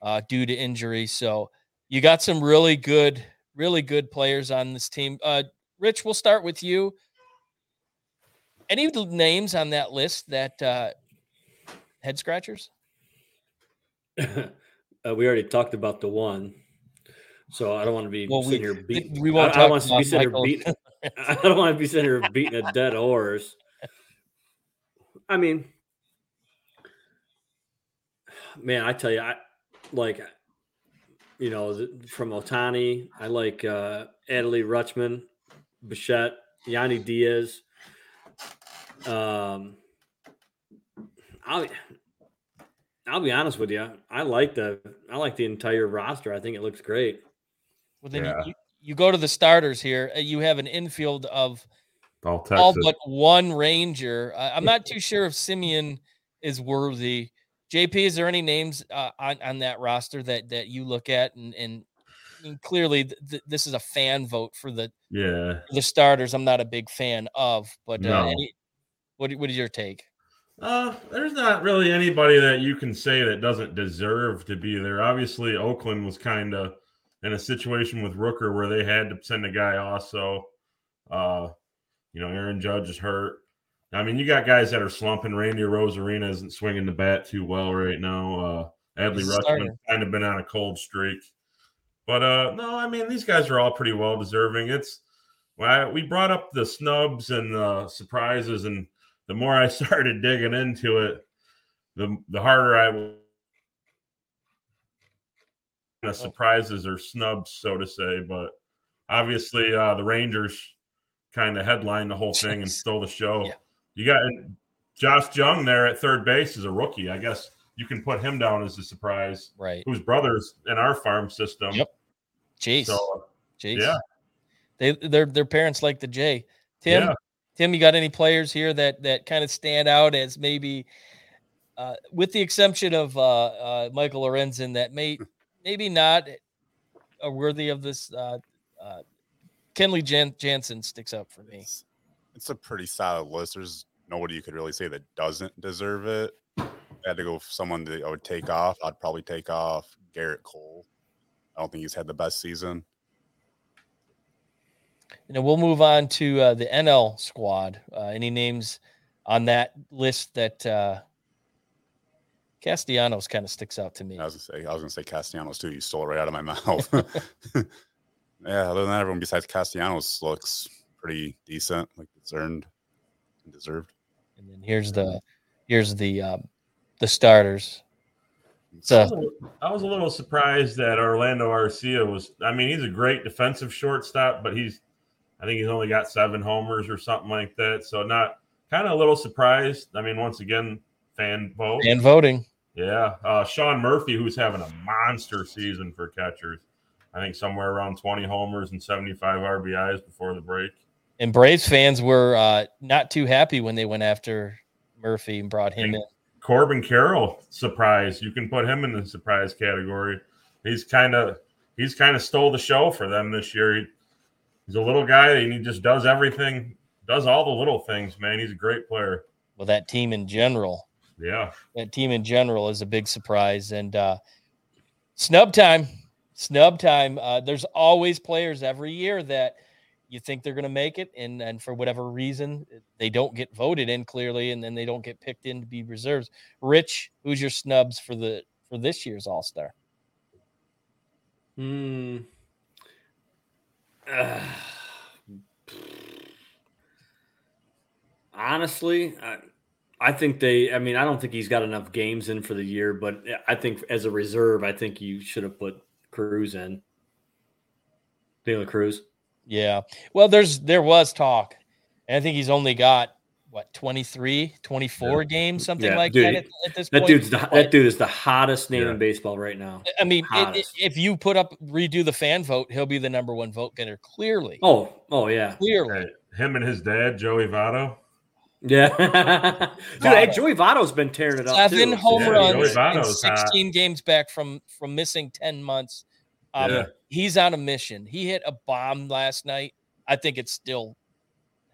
uh, due to injury. So you got some really good, really good players on this team. Uh, Rich, we'll start with you. Any of the names on that list that uh, head scratchers? uh, we already talked about the one, so I don't want to be well, sitting we, here beating. We won't I, I want to be sitting here beating. I don't want to be sitting here beating a dead horse. I mean, man, I tell you, I like, you know, from Ohtani, I like uh, Adley Rutschman. Bichette, Yandy Diaz. Um, I'll I'll be honest with you. I like the I like the entire roster. I think it looks great. Well, then yeah. you, you go to the starters here. Uh, you have an infield of all all but one Ranger. I, I'm not too sure if Semien is worthy. JP, is there any names uh, on on that roster that that you look at and and I mean, clearly th- th- this is a fan vote for the yeah. for the starters. I'm not a big fan of, but uh, No. any, what what is your take? Uh, there's not really anybody that you can say that doesn't deserve to be there. Obviously, Oakland was kind of in a situation with Rooker where they had to send a guy off. So, uh, you know, Aaron Judge is hurt. I mean, you got guys that are slumping. Randy Arozarena isn't swinging the bat too well right now. Uh, Adley Rutschman kind of been on a cold streak. But uh, no, I mean, these guys are all pretty well deserving. It's well, I- we brought up the snubs and the surprises, and the more I started digging into it, the the harder I w- the surprises or snubs, so to say. But obviously, uh, the Rangers kind of headlined the whole thing and stole the show. Yeah. You got Josh Jung there at third base as a rookie. I guess you can put him down as a surprise. Right, Whose brothers in our farm system. Yep. Jace, So Jace. yeah, they their their parents like the J. Tim, yeah. Tim, you got any players here that that kind of stand out as maybe, uh, with the exception of uh, uh, Michael Lorenzen, that may maybe not are worthy of this. Uh, uh, Kenley Jan- Jansen sticks out for me. It's, it's a pretty solid list. There's nobody you could really say that doesn't deserve it. I had to go for someone that I would take off. I'd probably take off Gerrit Cole. I don't think he's had the best season. You know, we'll move on to uh, the NL squad. Uh, any names on that list that uh, Castellanos kind of sticks out to me? I was gonna say I was gonna say Castellanos too. You stole it right out of my mouth. yeah, other than that, everyone besides Castellanos looks pretty decent, like it's earned and deserved. And then here's the here's the um, the starters. I So was, a, li- I was a little surprised that Orlando Arcia was. I mean, he's a great defensive shortstop, but he's, I think he's only got seven homers or something like that. So not kind of a little surprised. I mean, once again, fan vote. and voting. Yeah, uh, Sean Murphy, who's having a monster season for catchers. I think somewhere around 20 homers and 75 RBIs before the break. And Braves fans were uh, not too happy when they went after Murphy and brought him in. Corbin Carroll, surprise. You can put him in the surprise category. He's kind of he's kind of stole the show for them this year. He, he's a little guy and he just does everything, does all the little things, man. He's a great player. Well, that team in general, Yeah. that team in general is a big surprise. And uh, snub time, snub time. Uh, there's always players every year that you think they're going to make it, and and for whatever reason they don't get voted in clearly, and then they don't get picked in to be reserves. Rich, who's your snubs for the for this year's All Star? Hmm. Uh, honestly, I, I think they. I mean, I don't think he's got enough games in for the year, but I think as a reserve, I think you should have put Cruz in. De La Cruz. Yeah. Well, there's there was talk. And I think he's only got what 23, 24 games, something Yeah, like dude, that at, at this That point. dude's the, But, that dude is the hottest name Yeah. in baseball right now. I mean, i- i- hottest. if you put up redo the fan vote, he'll be the number one vote getter. Clearly, Oh, oh yeah, clearly. Him and his dad, Joey Votto. yeah. dude, hey, Joey Votto's been tearing it up. Seven too. home Yeah, runs Joey in Votto's hot. 16 games back from from missing 10 months. Um, Yeah. He's on a mission. He hit a bomb last night. I think it still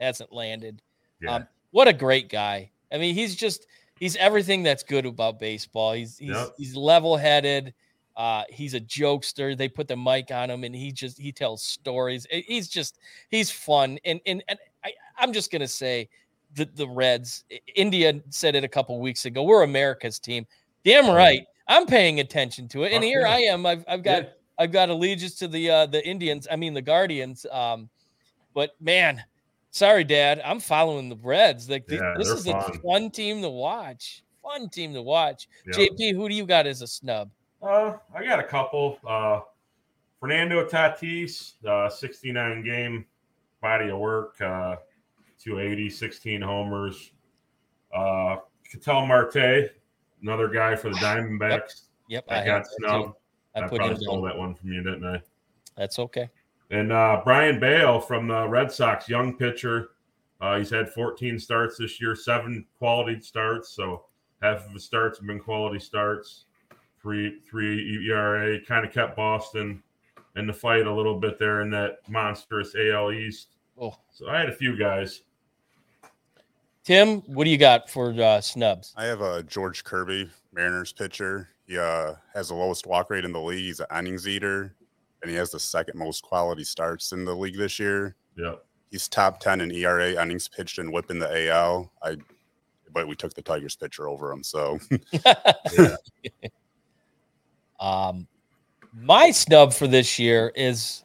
hasn't landed. Yeah. Um, what a great guy. I mean, he's just he's everything that's good about baseball. He's he's Yep. he's level headed. Uh, he's a jokester. They put the mic on him, and he just he tells stories. He's just he's fun. And and and I, I'm just gonna say, the the Reds. India said it a couple weeks ago. We're America's team. Damn right. I'm paying attention to it, and here. I am. I've I've got Yeah. I've got allegiance to the uh, the Indians. I mean the Guardians. Um, but man, sorry, Dad, I'm following the Reds. Like th- Yeah, this is fun. a fun team to watch. Fun team to watch. Yeah. JP, who do you got as a snub? Uh, I got a couple. Uh, Fernando Tatis, uh, 69 game body of work, uh, 280, 16 homers. Uh, Ketel Marte, another guy for the Diamondbacks. Yep, I have got that too. snubbed. I I, put probably stole down. that one from you, didn't I? That's okay. And uh, Brayan Bello from the Red Sox, young pitcher, Uh, he's had 14 starts this year, seven quality starts. So half of his starts have been quality starts. Three three ERA kind of kept Boston in the fight a little bit there in that monstrous AL East. Oh. So I had a few guys. Tim, what do you got for uh, snubs? I have a George Kirby, Mariners pitcher. He uh, has the lowest walk rate in the league. He's an innings eater, and he has the second most quality starts in the league this year. Yeah, he's top ten in ERA, innings pitched, and WHIP in the AL. I, but we took the Tigers pitcher over him, so. um, my snub for this year is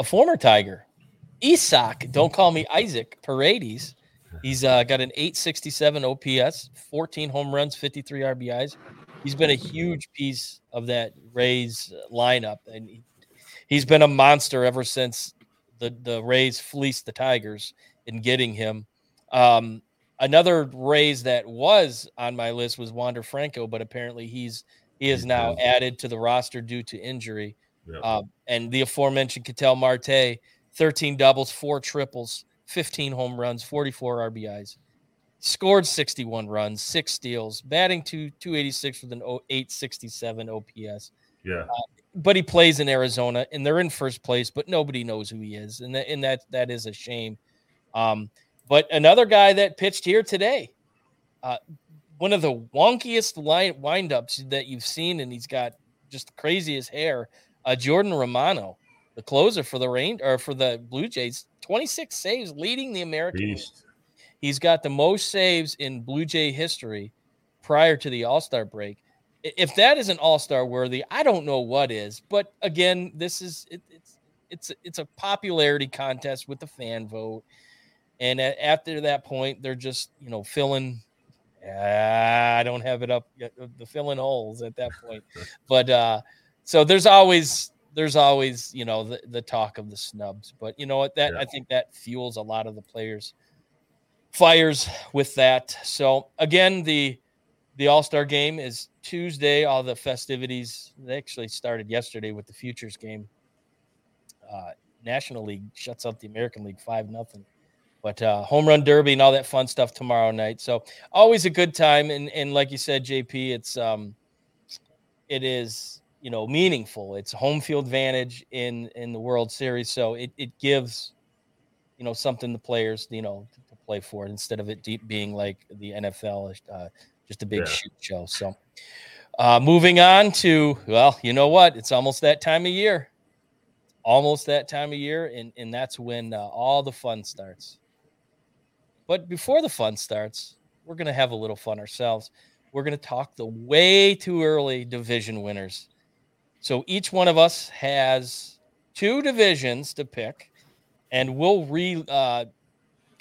a former Tiger, Isaac. Don't call me Isaac Paredes. He's uh, got an 867 OPS, 14 home runs, 53 RBIs. He's been a huge piece of that Rays lineup, and he, he's been a monster ever since the the Rays fleeced the Tigers in getting him. Um, another Rays that was on my list was Wander Franco, but apparently he's he is now added to the roster due to injury. Yeah. Uh, and the aforementioned Ketel Marte, 13 doubles, four triples, 15 home runs, 44 RBIs, scored 61 runs, six steals, batting to 286 with an 867 OPS. Yeah. Uh, but he plays in Arizona and they're in first place, but nobody knows who he is. And that, and that, that is a shame. Um, but another guy that pitched here today, uh, one of the wonkiest line windups that you've seen, and he's got just crazy as hair. Uh, Jordan Romano, the closer for the rain or for the Blue Jays, 26 saves, leading the American. Beast. He's got the most saves in Blue Jay history prior to the All Star break. If that isn't All Star worthy, I don't know what is. But again, this is it, it's it's it's a popularity contest with the fan vote, and after that point, they're just you know filling I don't have it up yet, uh, the filling holes at that point. but uh, so there's always there's always you know the, the talk of the snubs. But you know what that yeah. I think that fuels a lot of the players fires with that. So again, the the All Star game is Tuesday. All the festivities they actually started yesterday with the Futures game. Uh, National League shuts out the American League five nothing. But uh, home run derby and all that fun stuff tomorrow night. So always a good time. And and like you said, JP, it's um, it is you know meaningful. It's home field advantage in in the World Series, so it it gives you know something the players you know play for it instead of it deep being like the NFL, uh, just a big yeah. shoot show. So. Uh, moving on to well, you know what? It's almost that time of year. Almost that time of year, and and that's when uh, all the fun starts. But before the fun starts, we're going to have a little fun ourselves. We're going to talk the way too early division winners. So each one of us has two divisions to pick, and we'll re uh,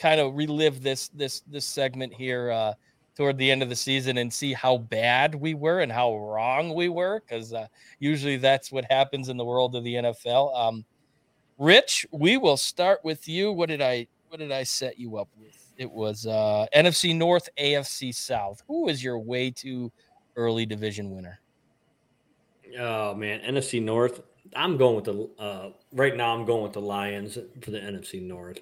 kind of relive this this this segment here uh, toward the end of the season and see how bad we were and how wrong we were, because uh, usually that's what happens in the world of the NFL. Um, Rich, we will start with you. What did I what did I set you up with? It was uh, NFC North, AFC South. Who is your way too early division winner? Oh man, NFC North. I'm going with the uh, right now. I'm going with the Lions for the NFC North,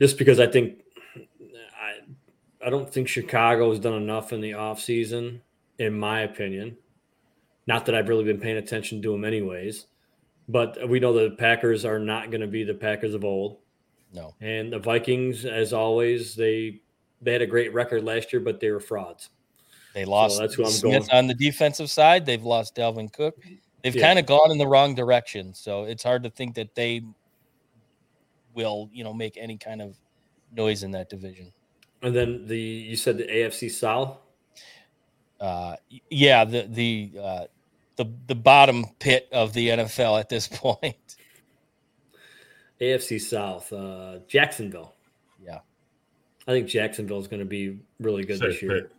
just because I think I I don't think Chicago has done enough in the offseason, in my opinion. Not that I've really been paying attention to them, anyways. But we know the Packers are not going to be the Packers of old. No. And the Vikings, as always, they they had a great record last year, but they were frauds. They lost. So that's who I'm Smith going on the defensive side. They've lost Dalvin Cook. They've yeah. kind of gone in the wrong direction. So it's hard to think that they will, you know, make any kind of noise in that division. And then the you said the AFC South. Uh, yeah, the the uh, the the bottom pit of the NFL at this point. AFC South, uh, Jacksonville. Yeah, I think Jacksonville is going to be really good Safe this year. Pick.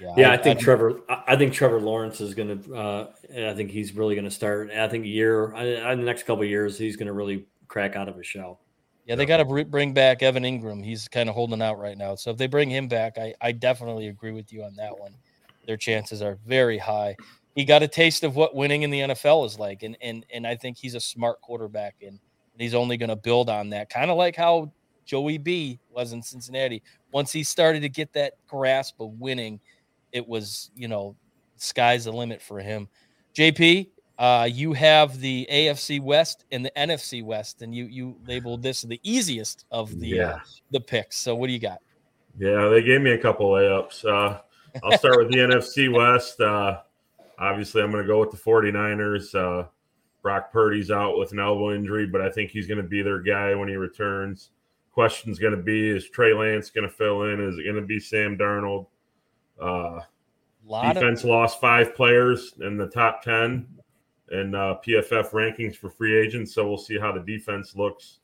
Yeah, yeah I, I, think I, Trevor. I think Trevor Lawrence is going to. Uh, I think he's really going to start. I think a year in the next couple years, he's going to really crack out of his shell. Yeah, they got to bring back Evan Engram. He's kind of holding out right now. So if they bring him back, I, I definitely agree with you on that one. Their chances are very high. He got a taste of what winning in the NFL is like, and and and I think he's a smart quarterback. And and he's only going to build on that. Kind of like how Joey B was in Cincinnati. Once he started to get that grasp of winning, it was you know sky's the limit for him. JP, uh, you have the AFC West and the NFC West, and you you labeled this the easiest of the Yeah. the picks. So what do you got? Yeah, they gave me a couple layups. Uh, I'll start with the NFC West. Uh, obviously, I'm going to go with the 49ers. Uh, Brock Purdy's out with an elbow injury, but I think he's going to be their guy when he returns. Question's going to be is Trey Lance going to fill in? Is it going to be Sam Darnold? Uh, lot defense lost five players in the top 10 in uh, PFF rankings for free agents. So we'll see how the defense looks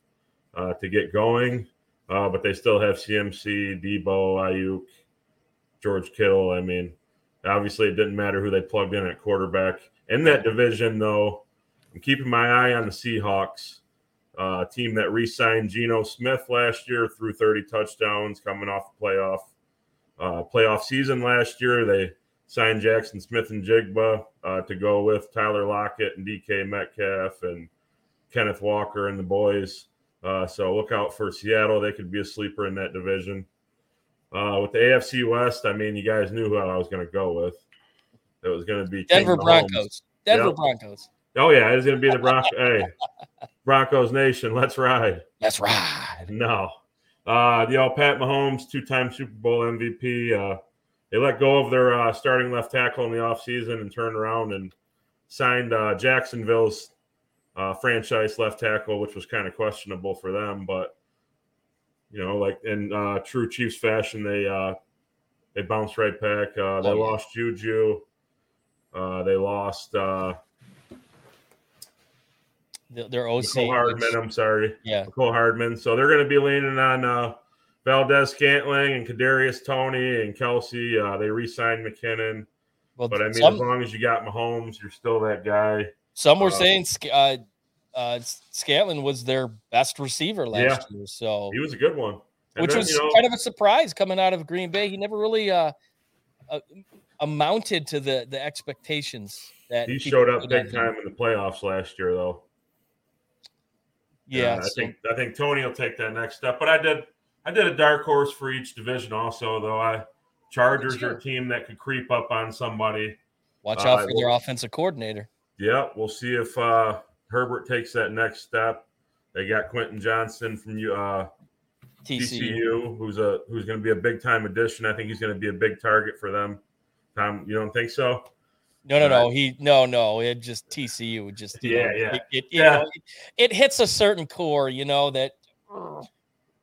uh, to get going. Uh, but they still have CMC, Deebo, Aiyuk, George Kittle. I mean, obviously it didn't matter who they plugged in at quarterback. In that division, though, I'm keeping my eye on the Seahawks, uh, team that re signed Geno Smith last year through 30 touchdowns coming off the playoff. Uh, playoff season last year, they signed Jaxon Smith-Njigba uh, to go with Tyler Lockett and DK Metcalf and Kenneth Walker and the boys. Uh, so look out for Seattle. They could be a sleeper in that division. Uh, with the AFC West, I mean, you guys knew who I was going to go with. It was going to be Denver. Broncos. Denver Yep. Broncos. Oh yeah, it's going to be the Broncos. hey, Broncos Nation, let's ride. Let's ride. No. Uh, the old Pat Mahomes, two time Super Bowl MVP. Uh, they let go of their uh, starting left tackle in the offseason and turned around and signed uh, Jacksonville's uh, franchise left tackle, which was kind of questionable for them. But, you know, like in uh, true Chiefs fashion, they uh, they bounced right back. Uh, they Oh, yeah. lost Juju. Uh, they lost uh, Their, their OC. Mecole Hardman. I'm sorry. yeah. Mecole Hardman. So they're going to be leaning on uh, Valdes-Scantling and Kadarius Toney and Kelce. Uh, they re-signed McKinnon, Well, but I mean, some, as long as you got Mahomes, you're still that guy. some were uh, saying uh, uh, Scantlin was their best receiver last year. So He was a good one. And which then, was you know, kind of a surprise coming out of Green Bay. He never really uh, uh, amounted to the the expectations that he showed up big time in the playoffs last year, though. Yeah, Uh, I think I think Toney will take that next step. But I did I did a dark horse for each division also, though. I Chargers are a team that could creep up on somebody. watch uh, out for their well- offensive coordinator. Yeah, we'll see if uh, Herbert takes that next step. They got Quentin Johnston from you. Uh, TCU. TCU, who's a who's going to be a big time addition. I think he's going to be a big target for them. Tom, you don't think so? No, no, no. He no, no. It just TCU just you Yeah, know, yeah. It, it, you Yeah. know, it, it hits a certain core, you know that.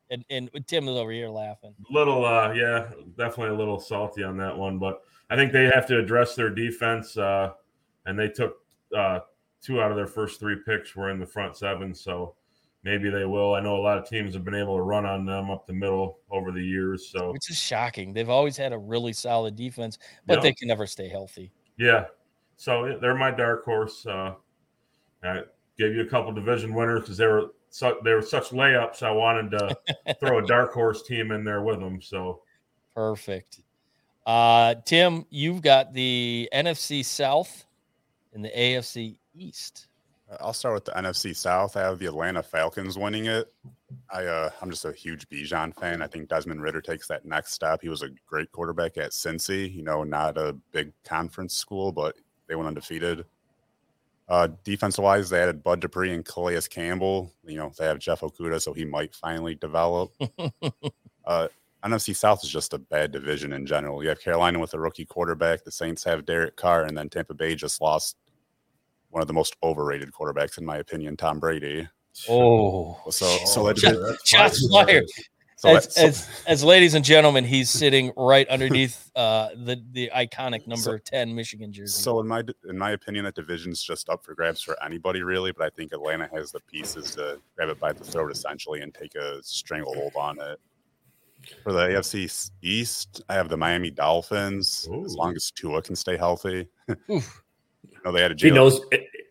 And, and Tim is over here laughing. Little, uh, yeah, definitely a little salty on that one, but I think they have to address their defense. Uh, and they took uh, two out of their first three picks were in the front seven, so maybe they will. I know a lot of teams have been able to run on them up the middle over the years, so Which is shocking. They've always had a really solid defense, but Yeah. they can never stay healthy. Yeah. So they're my dark horse. Uh, I gave you a couple division winners because they were su- they were such layups. I wanted to throw a dark horse team in there with them. So Perfect. Uh, Tim, you've got the NFC South and the AFC East. I'll start with the NFC South. I have the Atlanta Falcons winning it. I uh, I'm just a huge Bijan fan. I think Desmond Ridder takes that next step. He was a great quarterback at Cincy. You know, not a big conference school, but they went undefeated. Uh, defensive wise, they added Bud Dupree and Calais Campbell. You know, they have Jeff Okudah, so he might finally develop. uh, NFC South is just a bad division in general. You have Carolina with a rookie quarterback. The Saints have Derek Carr, and then Tampa Bay just lost one of the most overrated quarterbacks, in my opinion, Tom Brady. Oh, So, so Oh, that Shot- divi- shots fired. So as, so- as, as ladies and gentlemen, he's sitting right underneath uh, the the iconic number ten Michigan jersey. So in my in my opinion, that division's just up for grabs for anybody really. But I think Atlanta has the pieces to grab it by the throat essentially and take a stranglehold on it. For the AFC East, I have the Miami Dolphins. As long as Tua can stay healthy. Oof. no, they had a If he knows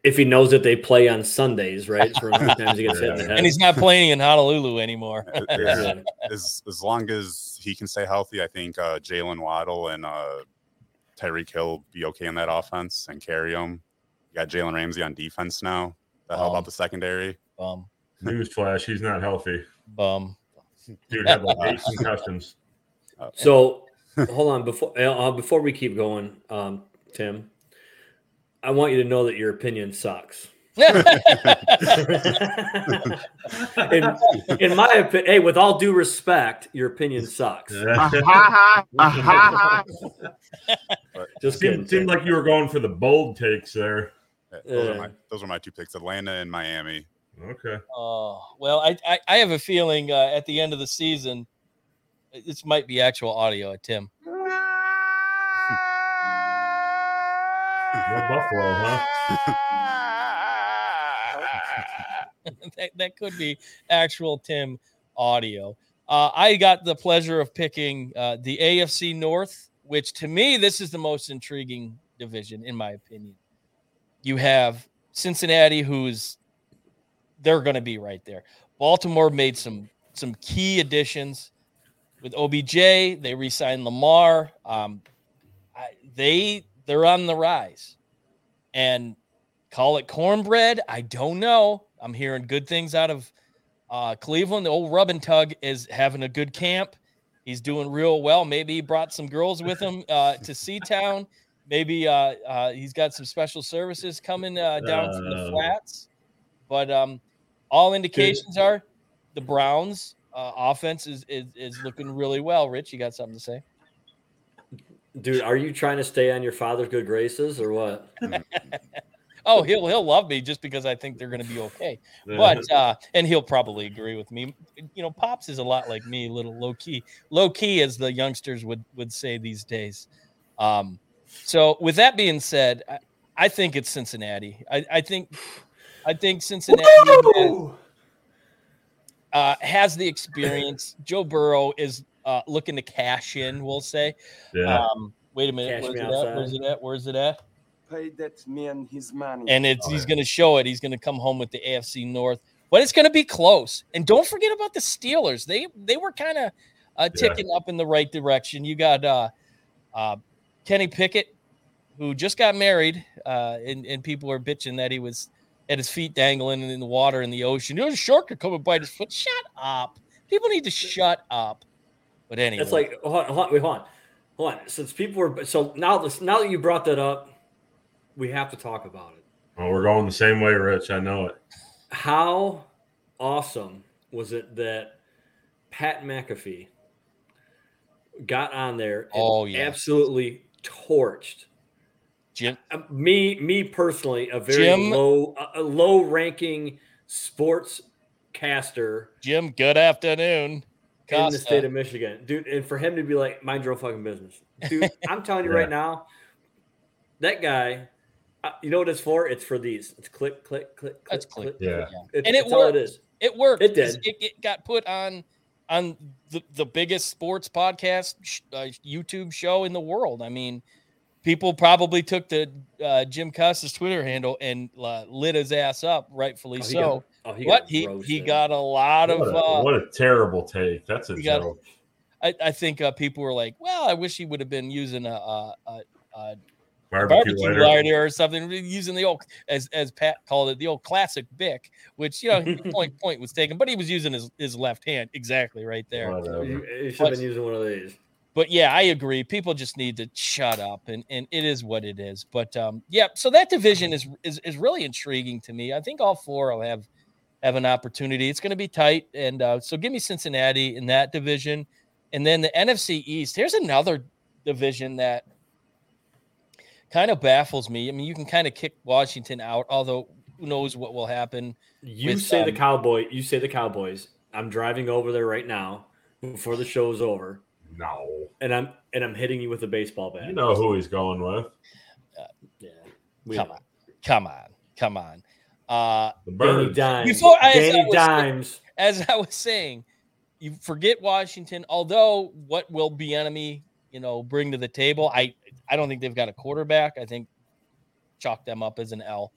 if he knows that they play on Sundays, right? For times he gets hit in the head. and he's not playing in Honolulu anymore. Yeah. as as long as he can stay healthy, I think uh, Jaylen Waddle and uh, Tyreek Hill be okay in that offense and carry them. You got Jalen Ramsey on defense now. The hell Um, about the secondary? Um, Newsflash, he's not healthy. Bum. Dude had like eight concussions. So hold on before uh, before we keep going, um, Tim. I want you to know that your opinion sucks. in, in my opinion, hey, with all due respect, your opinion sucks. Just seemed, seemed like you were going for the bold takes there. Those, are my, those are my two picks: Atlanta and Miami. Okay. Oh well, I, I I have a feeling uh, at the end of the season, this might be actual audio, Tim. Buffalo, huh? that, that could be actual Tim audio. Uh, I got the pleasure of picking uh, the AFC North, which to me, this is the most intriguing division, in my opinion. You have Cincinnati, who's they're going to be right there. Baltimore made some some key additions with OBJ. They re-signed Lamar. Um, I, they they're on the rise, and call it cornbread. I don't know. I'm hearing good things out of uh, Cleveland. The old rub and tug is having a good camp. He's doing real well. Maybe he brought some girls with him uh, to Seatown. Maybe uh, uh, he's got some special services coming uh, down from the Uh. flats. But um, all indications are the Browns' uh, offense is, is is looking really well. Rich, you got something to say? Dude, are you trying to stay on your father's good graces or what? Oh, he'll he'll love me just because I think they're going to be okay. But uh, and he'll probably agree with me. You know, pops is a lot like me, a little low key, low key as the youngsters would would say these days. Um, so with that being said, I, I think it's Cincinnati. I, I think I think Cincinnati has, uh, has the experience. Joe Burrow is uh, looking to cash in. We'll say. yeah. Um, wait a minute. Cash Where's it at? Where's it at? Where's it at? Pay that man his money. and it's Oh, he's yeah. going to show it. He's going to come home with the AFC North, but it's going to be close. And don't forget about the Steelers. They they were kind of uh, Yeah. ticking up in the right direction. You got uh, uh, Kenny Pickett, who just got married, uh, and and people are bitching that he was at his feet dangling in the water in the ocean. There's a shark could come and bite his foot. Shut up. People need to shut up. But anyway, It's like hold on, hold on, wait, hold on, hold on. Since people were so now, this now that you brought that up, we have to talk about it. Oh, we're going the same way, Rich. I know it. How awesome was it that Pat McAfee got on there and Oh, yeah. absolutely torched Jim. uh, me me personally a very Jim- low a, a low ranking sports caster Jim, good afternoon. In the state of Michigan, dude, and for him to be like, mind your own fucking business, dude. I'm telling you Yeah. right now, that guy, uh, you know what it's for? It's for these. It's click, click, click, click, That's click. click. Yeah. It's, And it it's all it worked. It worked. It 'cause did. It, it got put on on the, the biggest sports podcast sh- uh, YouTube show in the world. I mean, people probably took the uh, Jim Cuss's Twitter handle and uh, lit his ass up, rightfully Oh, he so. Got- oh, he what got he he roasted. got a lot of. What a, Uh, what a terrible take. That's a he got- joke. I, I think uh, people were like, "Well, I wish he would have been using a, a, a, a Barbecue, barbecue lighter. lighter or something, using the old, as as Pat called it, the old classic Bic, which you know point point was taken, but he was using his his left hand exactly right there. Whatever. You, you should have been using one of these. but yeah, I agree. People just need to shut up, and and it is what it is. But um, yeah, so that division is is is really intriguing to me. I think all four will have have an opportunity. It's going to be tight, and uh, so give me Cincinnati in that division, and then the NFC East. Here's another division that kind of baffles me. I mean, you can kind of kick Washington out, although who knows what will happen. You With, say the um, cowboy. You say the Cowboys. I'm driving over there right now before the show is over, No. and I'm and I'm hitting you with a baseball bat. You know who he's going with. yeah. We, Come on, come on, come on. Uh, The Danny. Dimes. Before- as I Danny was- Dimes. as I was saying, you forget Washington. Although what will Bieniemy, you know, bring to the table? I I don't think they've got a quarterback. I think chalk them up as an L.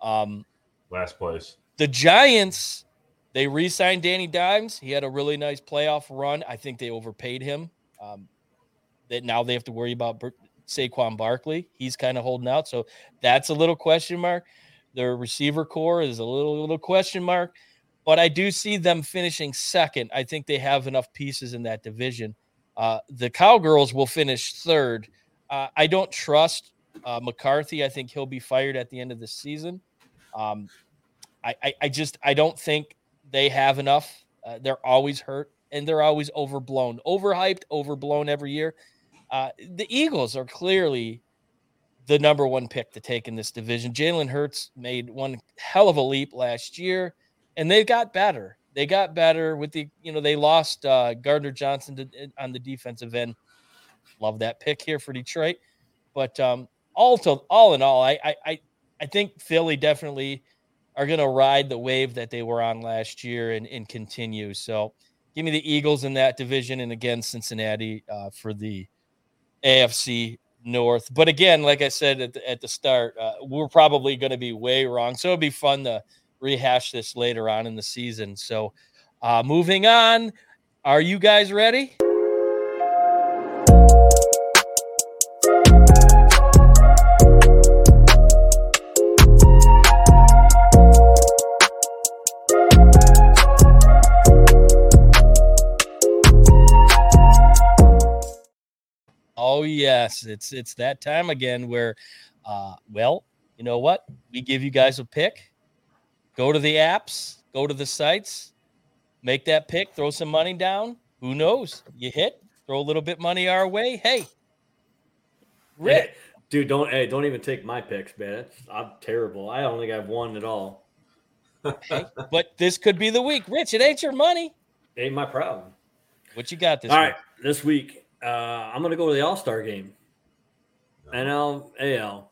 Um, Last place. the Giants, they re-signed Danny Dimes. He had a really nice playoff run. I think they overpaid him. Um, that now they have to worry about Ber- Saquon Barkley. He's kind of holding out, so that's a little question mark. Their receiver core is a little little question mark. but I do see them finishing second. I think they have enough pieces in that division. Uh, the Cowgirls will finish third. Uh, I don't trust uh, McCarthy. I think he'll be fired at the end of the season. Um, I, I, I, just I don't think they have enough. Uh, they're always hurt and they're always overblown, overhyped, overblown every year. Uh, the Eagles are clearly the number one pick to take in this division. Jalen Hurts made one hell of a leap last year, and they got better they got better with the you know they lost uh, Gardner Johnson to, uh, on the defensive end. Love that pick here for Detroit, but um, all to all in all, I I I think Philly definitely are going to ride the wave that they were on last year and, and continue. So give me the Eagles in that division, and again Cincinnati uh, for the AFC North. But again, like I said at the, at the start, uh, we're probably going to be way wrong. So it'd be fun to rehash this later on in the season. So, uh, moving on, are you guys ready? Oh yes, it's it's that time again where uh well, you know what? We give you guys a pick Go to the apps, go to the sites, make that pick, throw some money down. Who knows? You hit, throw a little bit money our way. Hey, Rick. Hey, dude, don't hey, don't even take my picks, man. I'm terrible. I don't think I've won at all. hey, but this could be the week. Rich, it ain't your money. Ain't my problem. What you got this All week? right, this week, uh, I'm gonna go to the All Star game. NL AL.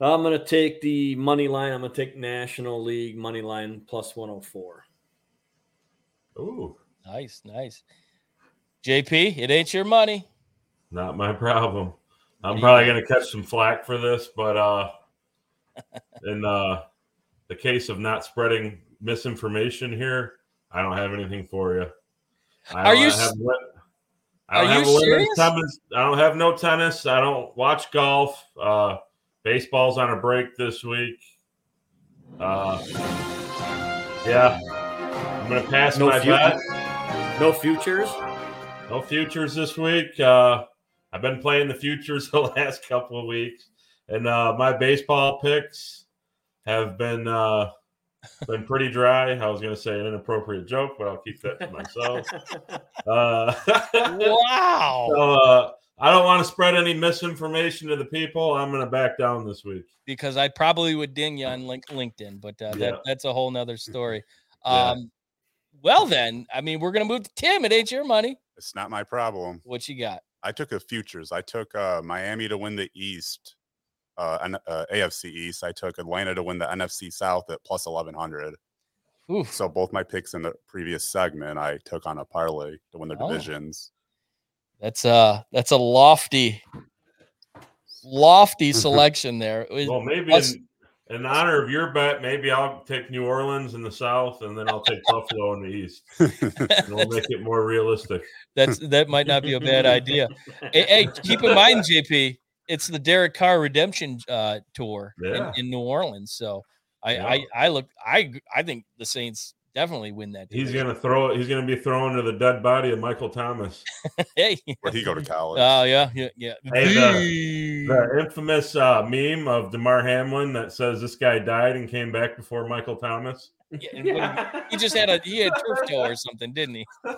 I'm going to take the money line. I'm going to take National League money line plus 104. Ooh. Nice, nice. JP, it ain't your money. Not my problem. I'm probably going to catch some flack for this, but uh, in uh, the case of not spreading misinformation here, I don't have anything for you. I Are you? Have, I don't Are have you serious? Tennis. I don't have no tennis. I don't watch golf. Uh, Baseball's on a break this week. Uh, yeah, I'm gonna pass no my bet. No futures. No futures this week. Uh, I've been playing the futures the last couple of weeks, and uh, my baseball picks have been uh, been pretty dry. I was going to say an inappropriate joke, but I'll keep that to myself. Uh, wow. So, uh, I don't want to spread any misinformation to the people. I'm going to back down this week because I probably would ding you on LinkedIn, but uh, yeah. that, that's a whole nother story. Um, yeah. Well, then, I mean, we're going to move to Tim. It ain't your money. It's not my problem. What you got? I took a futures. I took uh, Miami to win the East, uh, uh, AFC East. I took Atlanta to win the NFC South at plus 1100. Oof. So both my picks in the previous segment, I took on a parlay to win the oh. divisions. That's a that's a lofty, lofty selection there. well, maybe in, in, honor of your bet, maybe I'll take New Orleans in the south, and then I'll take Buffalo in the east. and we'll make it more realistic. That's that might not be a bad idea. hey, hey, keep in mind, JP, it's the Derek Carr redemption uh, tour yeah. in, in, New Orleans. So I, yeah. I I look I I think the Saints definitely win that. Division. He's gonna throw it. He's gonna be thrown to the dead body of Michael Thomas. hey, where'd he go to college? Oh yeah, yeah, yeah. Hey, the, the, infamous uh, meme of Damar Hamlin that says this guy died and came back before Michael Thomas. Yeah, yeah. he just had a he had turf toe or something, didn't he?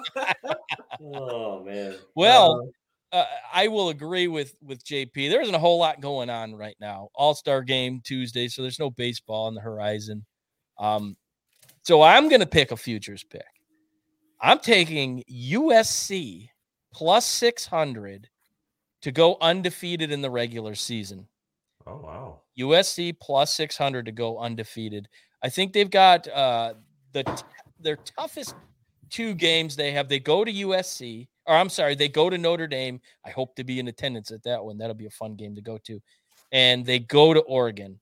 oh man. Well. Uh, I will agree with with JP. There isn't a whole lot going on right now. All Star game Tuesday, so there's no baseball on the horizon. Um, so I'm going to pick a futures pick. I'm taking USC plus 600 to go undefeated in the regular season. Oh, wow. USC plus 600 to go undefeated. I think they've got uh, the t- their toughest two games they have. They go to USC, or I'm sorry, they go to Notre Dame. I hope to be in attendance at that one. That'll be a fun game to go to. And they go to Oregon.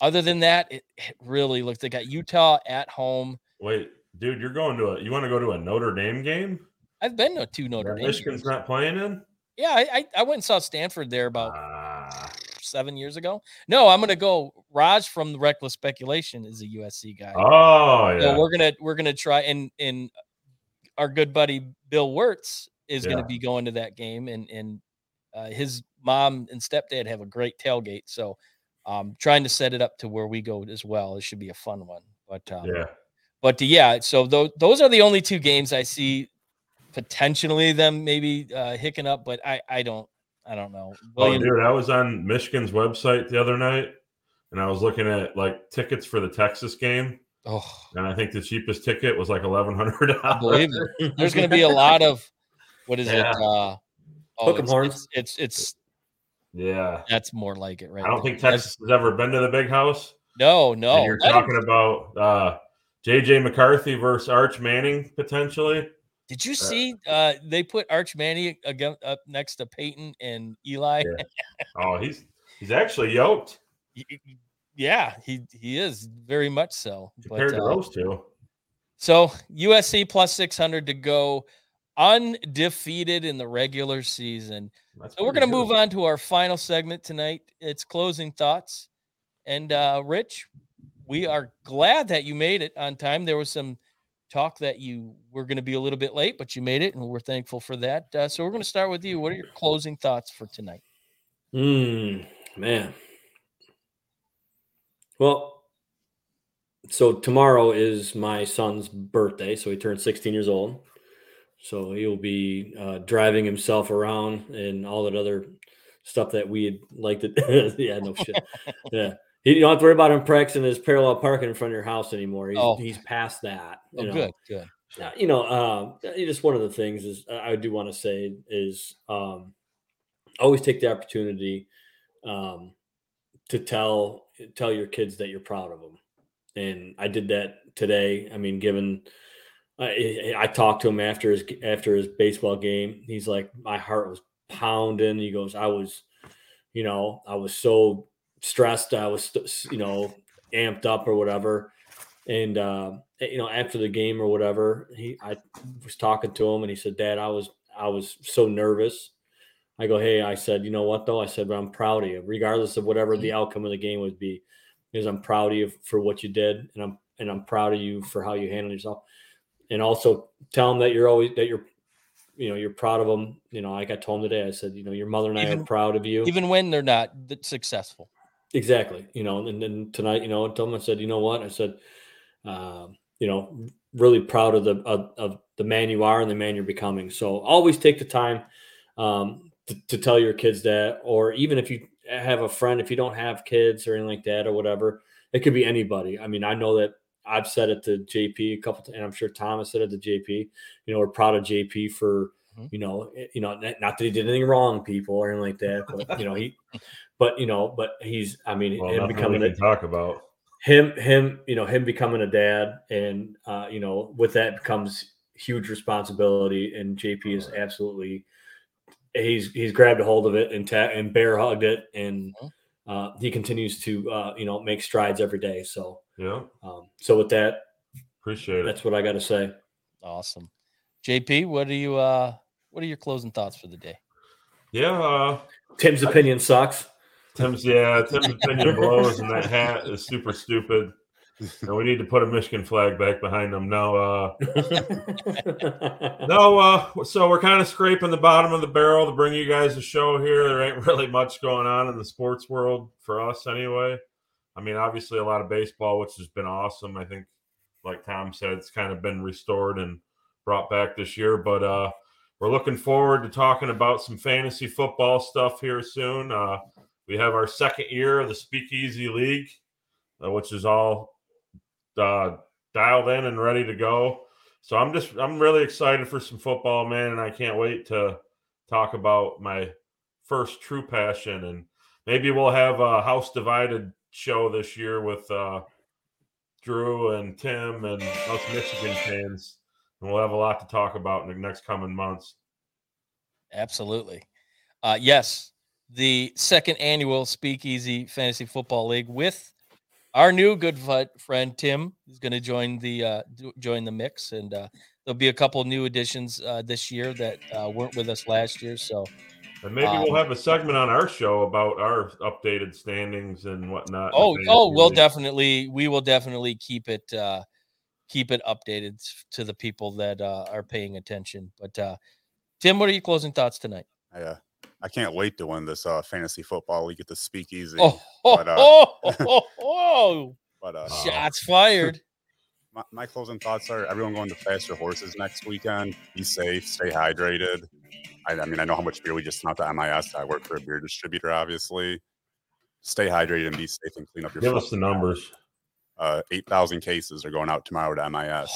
Other than that, it, it really looks. They got Utah at home. Wait, dude, you're going to a. You want to go to a Notre Dame game? I've been to two Notre Dame. Michigan's games. not playing in. Yeah, I, I, I went and saw Stanford there about uh, seven years ago. No, I'm gonna go. Raj from the Reckless Speculation is a USC guy. Oh yeah. So we're gonna we're gonna try and and our good buddy Bill Wirtz is Yeah. gonna be going to that game and and uh, his mom and stepdad have a great tailgate. So um trying to set it up to where we go as well. It should be a fun one. But um, yeah. but yeah, so those those are the only two games I see potentially them maybe uh hicking up, but I I don't I don't know. Oh, dude, I was on Michigan's website the other night, and I was looking at like tickets for the Texas game, oh, and I think the cheapest ticket was like eleven hundred I believe dollars. it. There's going to be a lot of what is Yeah. it? Uh, oh, Hook 'em it's, horns. It's, it's it's Yeah, that's more like it, right? I don't there. think Texas has ever been to the Big House. No, And no. you're I don't- talking about uh, JJ McCarthy versus Arch Manning potentially. Did you see? Uh, they put Arch Manning again up next to Peyton and Eli. Yeah. Oh, he's he's actually yoked Y- y- Yeah, he he is very much so. But, compared to uh, those two. So USC plus six hundred to go, undefeated in the regular season. That's So we're going to move on to our final segment tonight. It's closing thoughts. And uh, Rich, we are glad that you made it on time. There was some talk that you were going to be a little bit late, but you made it, and we're thankful for that. Uh, so we're going to start with you. What are your closing thoughts for tonight? Mm, man. Well, so tomorrow is my son's birthday. So he turned 16 years old. So he'll be uh, driving himself around and all that other stuff that we'd like to. yeah, no shit. Yeah. He, you don't have to worry about him practicing his parallel parking in front of your house anymore. He's, Oh. he's past that. Oh, you know. good, good. Uh, you know, um, uh, just one of the things is uh, I do want to say is um, always take the opportunity um, to tell tell your kids that you're proud of them, and I did that today. I mean, given I, I talked to him after his after his baseball game, he's like, my heart was pounding. He goes, I was, you know, I was so stressed. I was, you know, amped up or whatever. And uh, you know after the game or whatever he i was talking to him and he said dad i was i was so nervous. I go hey i said you know what though? I said but i'm proud of you regardless of whatever the outcome of the game would be because i'm proud of you for what you did and i'm and i'm proud of you for how you handled yourself and also tell them that you're always that you're you know you're proud of them you know like i told him today i said you know your mother and i are proud of you Even when they're not successful. Exactly. You know, and then tonight, you know, I told them I said, you know what? I said, um, you know, really proud of the of, of the man you are and the man you're becoming. So always take the time um, to, to tell your kids that, or even if you have a friend, if you don't have kids or anything like that or whatever, it could be anybody. I mean, I know that I've said it to JP a couple, and I'm sure Thomas said it to JP. You know, we're proud of JP for, Mhm. you know, eh, you know, not that he did anything wrong, people or anything like that, but you know, he, but you know, but he's, I mean, Well, him becoming a, talk about. him him you know him becoming a dad and uh you know with that comes huge responsibility and jp is absolutely he's he's grabbed a hold of it and ta- and bear hugged it and Mhm. Uh he continues to uh you know make strides every day so Yeah, um so with that appreciate it. that's what i got to say Awesome. JP, what are you uh what are your closing thoughts for the day? Yeah, uh, tim's opinion sucks Tim's yeah, Tim's opinion blows, and that hat is super stupid. And we need to put a Michigan flag back behind them. No, uh, no. Uh, so we're kind of scraping the bottom of the barrel to bring you guys a show here. There ain't really much going on in the sports world for us, anyway. I mean, obviously a lot of baseball, which has been awesome. I think, like Tom said, it's kind of been restored and brought back this year. But uh, we're looking forward to talking about some fantasy football stuff here soon. Uh, we have our second year of the Speakeasy League, uh, which is all uh, dialed in and ready to go. So I'm just I'm really excited for some football, man, and I can't wait to talk about my first true passion. And maybe we'll have a house divided show this year with uh, Drew and Tim and us Michigan fans, and we'll have a lot to talk about in the next coming months. Absolutely. Uh, yes, the second annual Speakeasy Fantasy Football League with our new good fu- friend Tim is going to join the uh, join the mix, and uh, there'll be a couple new additions uh, this year that uh, weren't with us last year. So And maybe Um, we'll have a segment on our show about our updated standings and whatnot. Oh, fantasy oh, we'll league. definitely, we will definitely keep it, uh, keep it updated to the people that uh, are paying attention. But uh, Tim, what are your closing thoughts tonight? I, uh, I can't wait to win this uh, fantasy football league at the Speakeasy. Oh, oh, but, uh, oh, oh, oh, But uh, shots fired. my, my closing thoughts are everyone going to faster horses next weekend. Be safe, stay hydrated. I, I mean, I know how much beer we just snuck to MIS. I work for a beer distributor, obviously. Stay hydrated and be safe and clean up your. Give us the lawn. numbers. Uh, Eight thousand cases are going out tomorrow to MIS.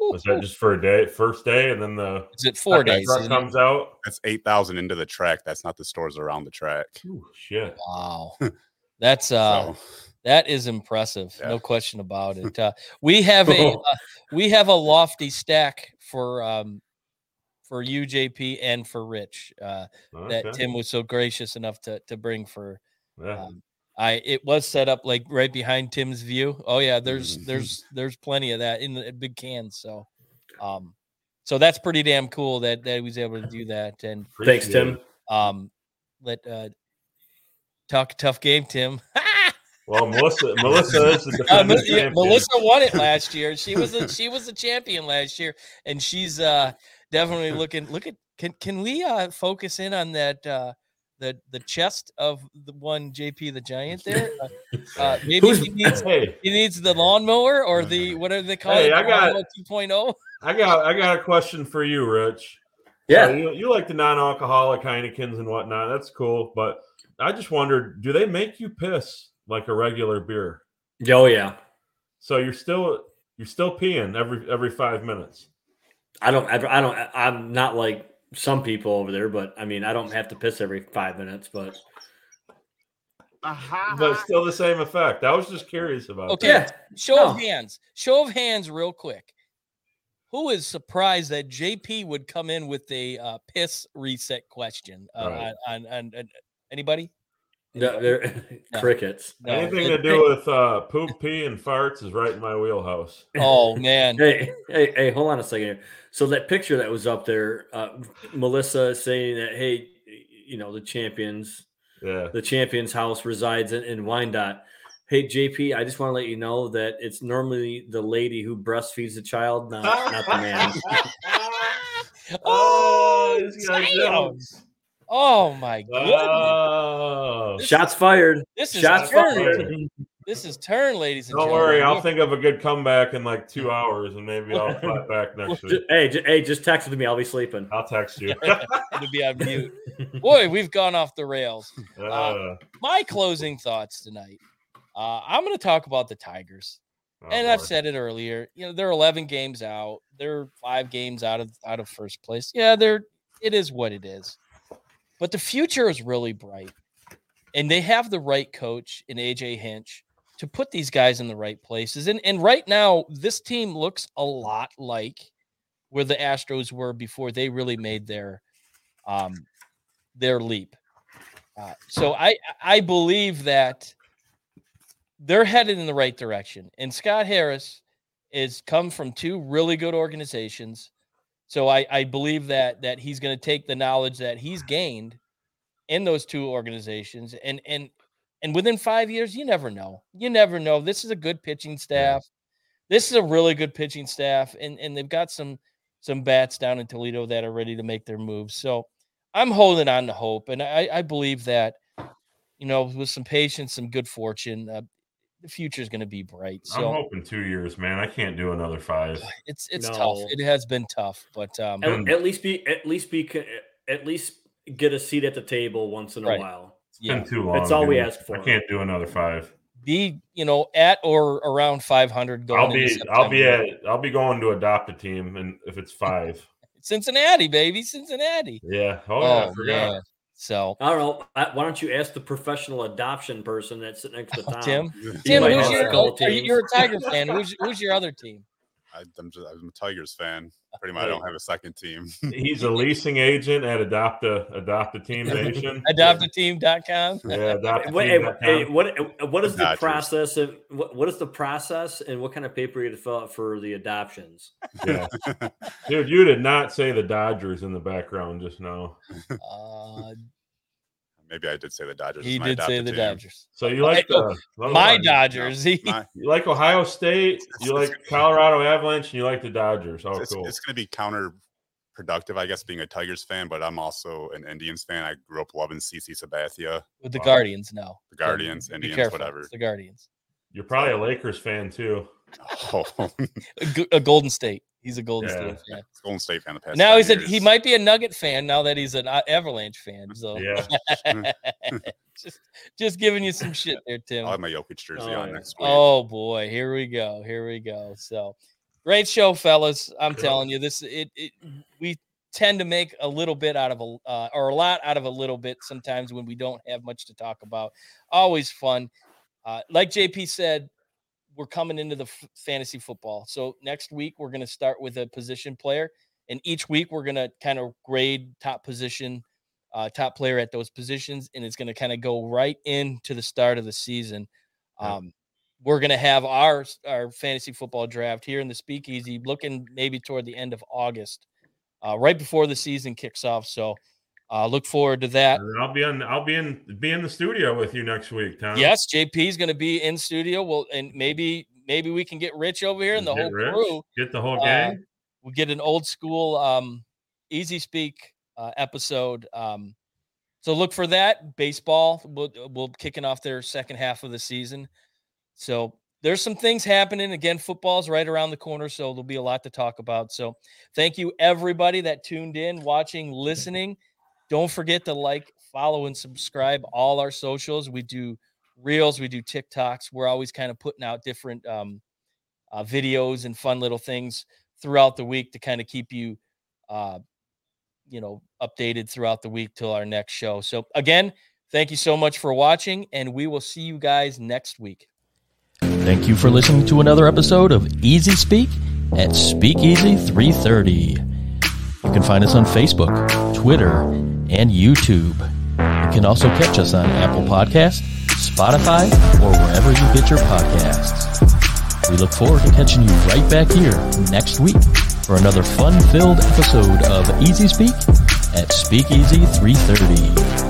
Was that just for a day, first day, and then the Is it four days? truck isn't it? comes out? That's eight thousand into the track. That's not the stores around the track. Ooh, shit. Wow, that's uh, So that is impressive. Yeah. No question about it. Uh, we have a uh, we have a lofty stack for um for you, JP, and for Rich uh, that Tim was so gracious enough to to bring for Yeah. Um, I it was set up like right behind Tim's view. Oh yeah, there's Mhm. there's there's plenty of that in the big cans. So, um, so that's pretty damn cool that that he was able to do that. And Thanks, Appreciate Tim. um, let uh, talk tough game, Tim. Well, Melissa, Melissa is the Uh, yeah, champion. Melissa won it last year. She was a, she was the champion last year, and she's uh definitely looking. Look at can can we uh focus in on that uh the the chest of the one JP the Giant there? Uh, uh, maybe Who's- he needs Hey, he needs the lawnmower or the what do they call Hey, it? I got- Lawnmower 2.0. I got I got a question for you, Rich. Yeah. Uh, you, you like the non-alcoholic Heinekens and whatnot. That's cool, but I just wondered, do they make you piss like a regular beer? Oh yeah. So you're still you're still peeing every every five minutes. I don't. I don't. I don't I'm not like some people over there, but I mean, I don't have to piss every five minutes. But But still the same effect. I was just curious about Okay. yeah, Show of hands. Show of hands, real quick. Who is surprised that JP would come in with a uh, piss reset question? Uh, Right. on, on, on anybody? No, they're No. crickets. No. Anything It- to do with uh, poop, pee, and farts is right in my wheelhouse. Oh man. Hey, hey, hey, hold on a second here. So that picture that was up there, uh, Melissa saying that, hey, you know, the champions, Yeah. the champions house resides in, in Wyandotte. Hey, JP, I just want to let you know that it's normally the lady who breastfeeds the child, not, not the man. oh, he's got damn. jokes. Oh my god! Oh. Shots fired. this is Shots turn. fired. This is turn, ladies and gentlemen. Don't gentlemen. worry, I'll We're- think of a good comeback in like two hours, and maybe I'll fight back next week. Hey, j- hey, just text it to me. I'll be sleeping. I'll text you. to be on mute. Boy, we've gone off the rails. Uh, My closing thoughts tonight. Uh, I'm going to talk about the Tigers. oh, and I've Lord. said it earlier. You know, they're 11 games out. They're five games out of out of first place. Yeah, they're it is what it is. But the future is really bright, and they have the right coach in AJ Hinch to put these guys in the right places. And and right now, this team looks a lot like where the Astros were before they really made their um their leap. Uh, so I I believe that they're headed in the right direction. And Scott Harris is come from two really good organizations. So I, I believe that that he's going to take the knowledge that he's gained in those two organizations and and and within five years, you never know. You never know. This is a good pitching staff. This is a really good pitching staff, and and they've got some some bats down in Toledo that are ready to make their moves. So I'm holding on to hope, and I, I believe that you know with some patience, some good fortune, uh, the future is going to be bright. I'm hoping two years, man. I can't do another five. it's it's tough. It has been tough, but um, At, at least be at least be at least get a seat at the table once in a Right. while. It's yeah, been too long. That's all we ask for. I can't do another five. be you know at or around 500 going. I'll be I'll be at I'll be going to adopt a team, and if it's five, Cincinnati, baby, Cincinnati. yeah. Oh, yeah, I Oh, forgot. man. So I don't know. Why don't you ask the professional adoption person that's sitting next to Tom? Tim, Tim, who's your? Are you, you're a Tiger fan. Who's who's your other team? I, am just, I'm a Tigers fan. Pretty much, I don't have a second team. He's a leasing agent at Adopt a Adopt a Team Nation. Adoptateam.com. Yeah, adopt Wait, what what is the Dodgers. process of what, what is the process and what kind of paper you fill out for the adoptions? Yeah. Dude, you did not say the Dodgers in the background just now. Uh, Maybe I did say the Dodgers. He did say the team. Dodgers. So you like the my Dodgers? No, my, you like Ohio State? You like Colorado Avalanche? And you like the Dodgers? Oh, it's, cool. It's going to be counterproductive, I guess, being a Tigers fan, but I'm also an Indians fan. I grew up loving CC Sabathia. With the wow. Guardians No, The Guardians, so Indians, careful. whatever. It's the Guardians. You're probably a Lakers fan too. Oh. a Golden State. He's a Golden Yeah. State fan. Golden State fan the past. Now 10 he's a, years. he might be a Nugget fan now that he's an uh, Avalanche fan. So Yeah. just just giving you some shit there, Tim. I'll have my Jokic jersey Oh, on next week. Oh boy, here we go. Here we go. So great show, fellas. I'm Yeah. telling you, this it, it we tend to make a little bit out of a uh, or a lot out of a little bit sometimes when we don't have much to talk about. Always fun. Uh, like JP said, we're coming into the f- fantasy football. So next week we're going to start with a position player, and each week we're going to kind of grade top position, uh, top player at those positions, and it's going to kind of go right into the start of the season. Yeah. Um, we're going to have our our fantasy football draft here in the Speakeasy, looking maybe toward the end of August, uh, right before the season kicks off. So uh, look forward to that. I'll be on. I'll be in. Be in the studio with you next week, Tom. Yes, JP is going to be in studio. Well, and maybe maybe we can get Rich over here and the Get whole Rich, crew. Get the whole Uh, gang. We'll get an old school um, easy speak uh, episode. Um, so look for that. Baseball will will kicking off their second half of the season. So there's some things happening. Again, football's right around the corner, so there'll be a lot to talk about. So thank you everybody that tuned in, watching, listening. Don't forget to like, follow, and subscribe all our socials. We do reels, we do TikToks. We're always kind of putting out different um, uh, videos and fun little things throughout the week to kind of keep you, uh, you know, updated throughout the week till our next show. So again, thank you so much for watching, and we will see you guys next week. Thank you for listening to another episode of Easy Speak at Speakeasy 330. You can find us on Facebook, Twitter, and YouTube. You can also catch us on Apple Podcasts, Spotify, or wherever you get your podcasts. We look forward to catching you right back here next week for another fun-filled episode of Easy Speak at Speakeasy 330.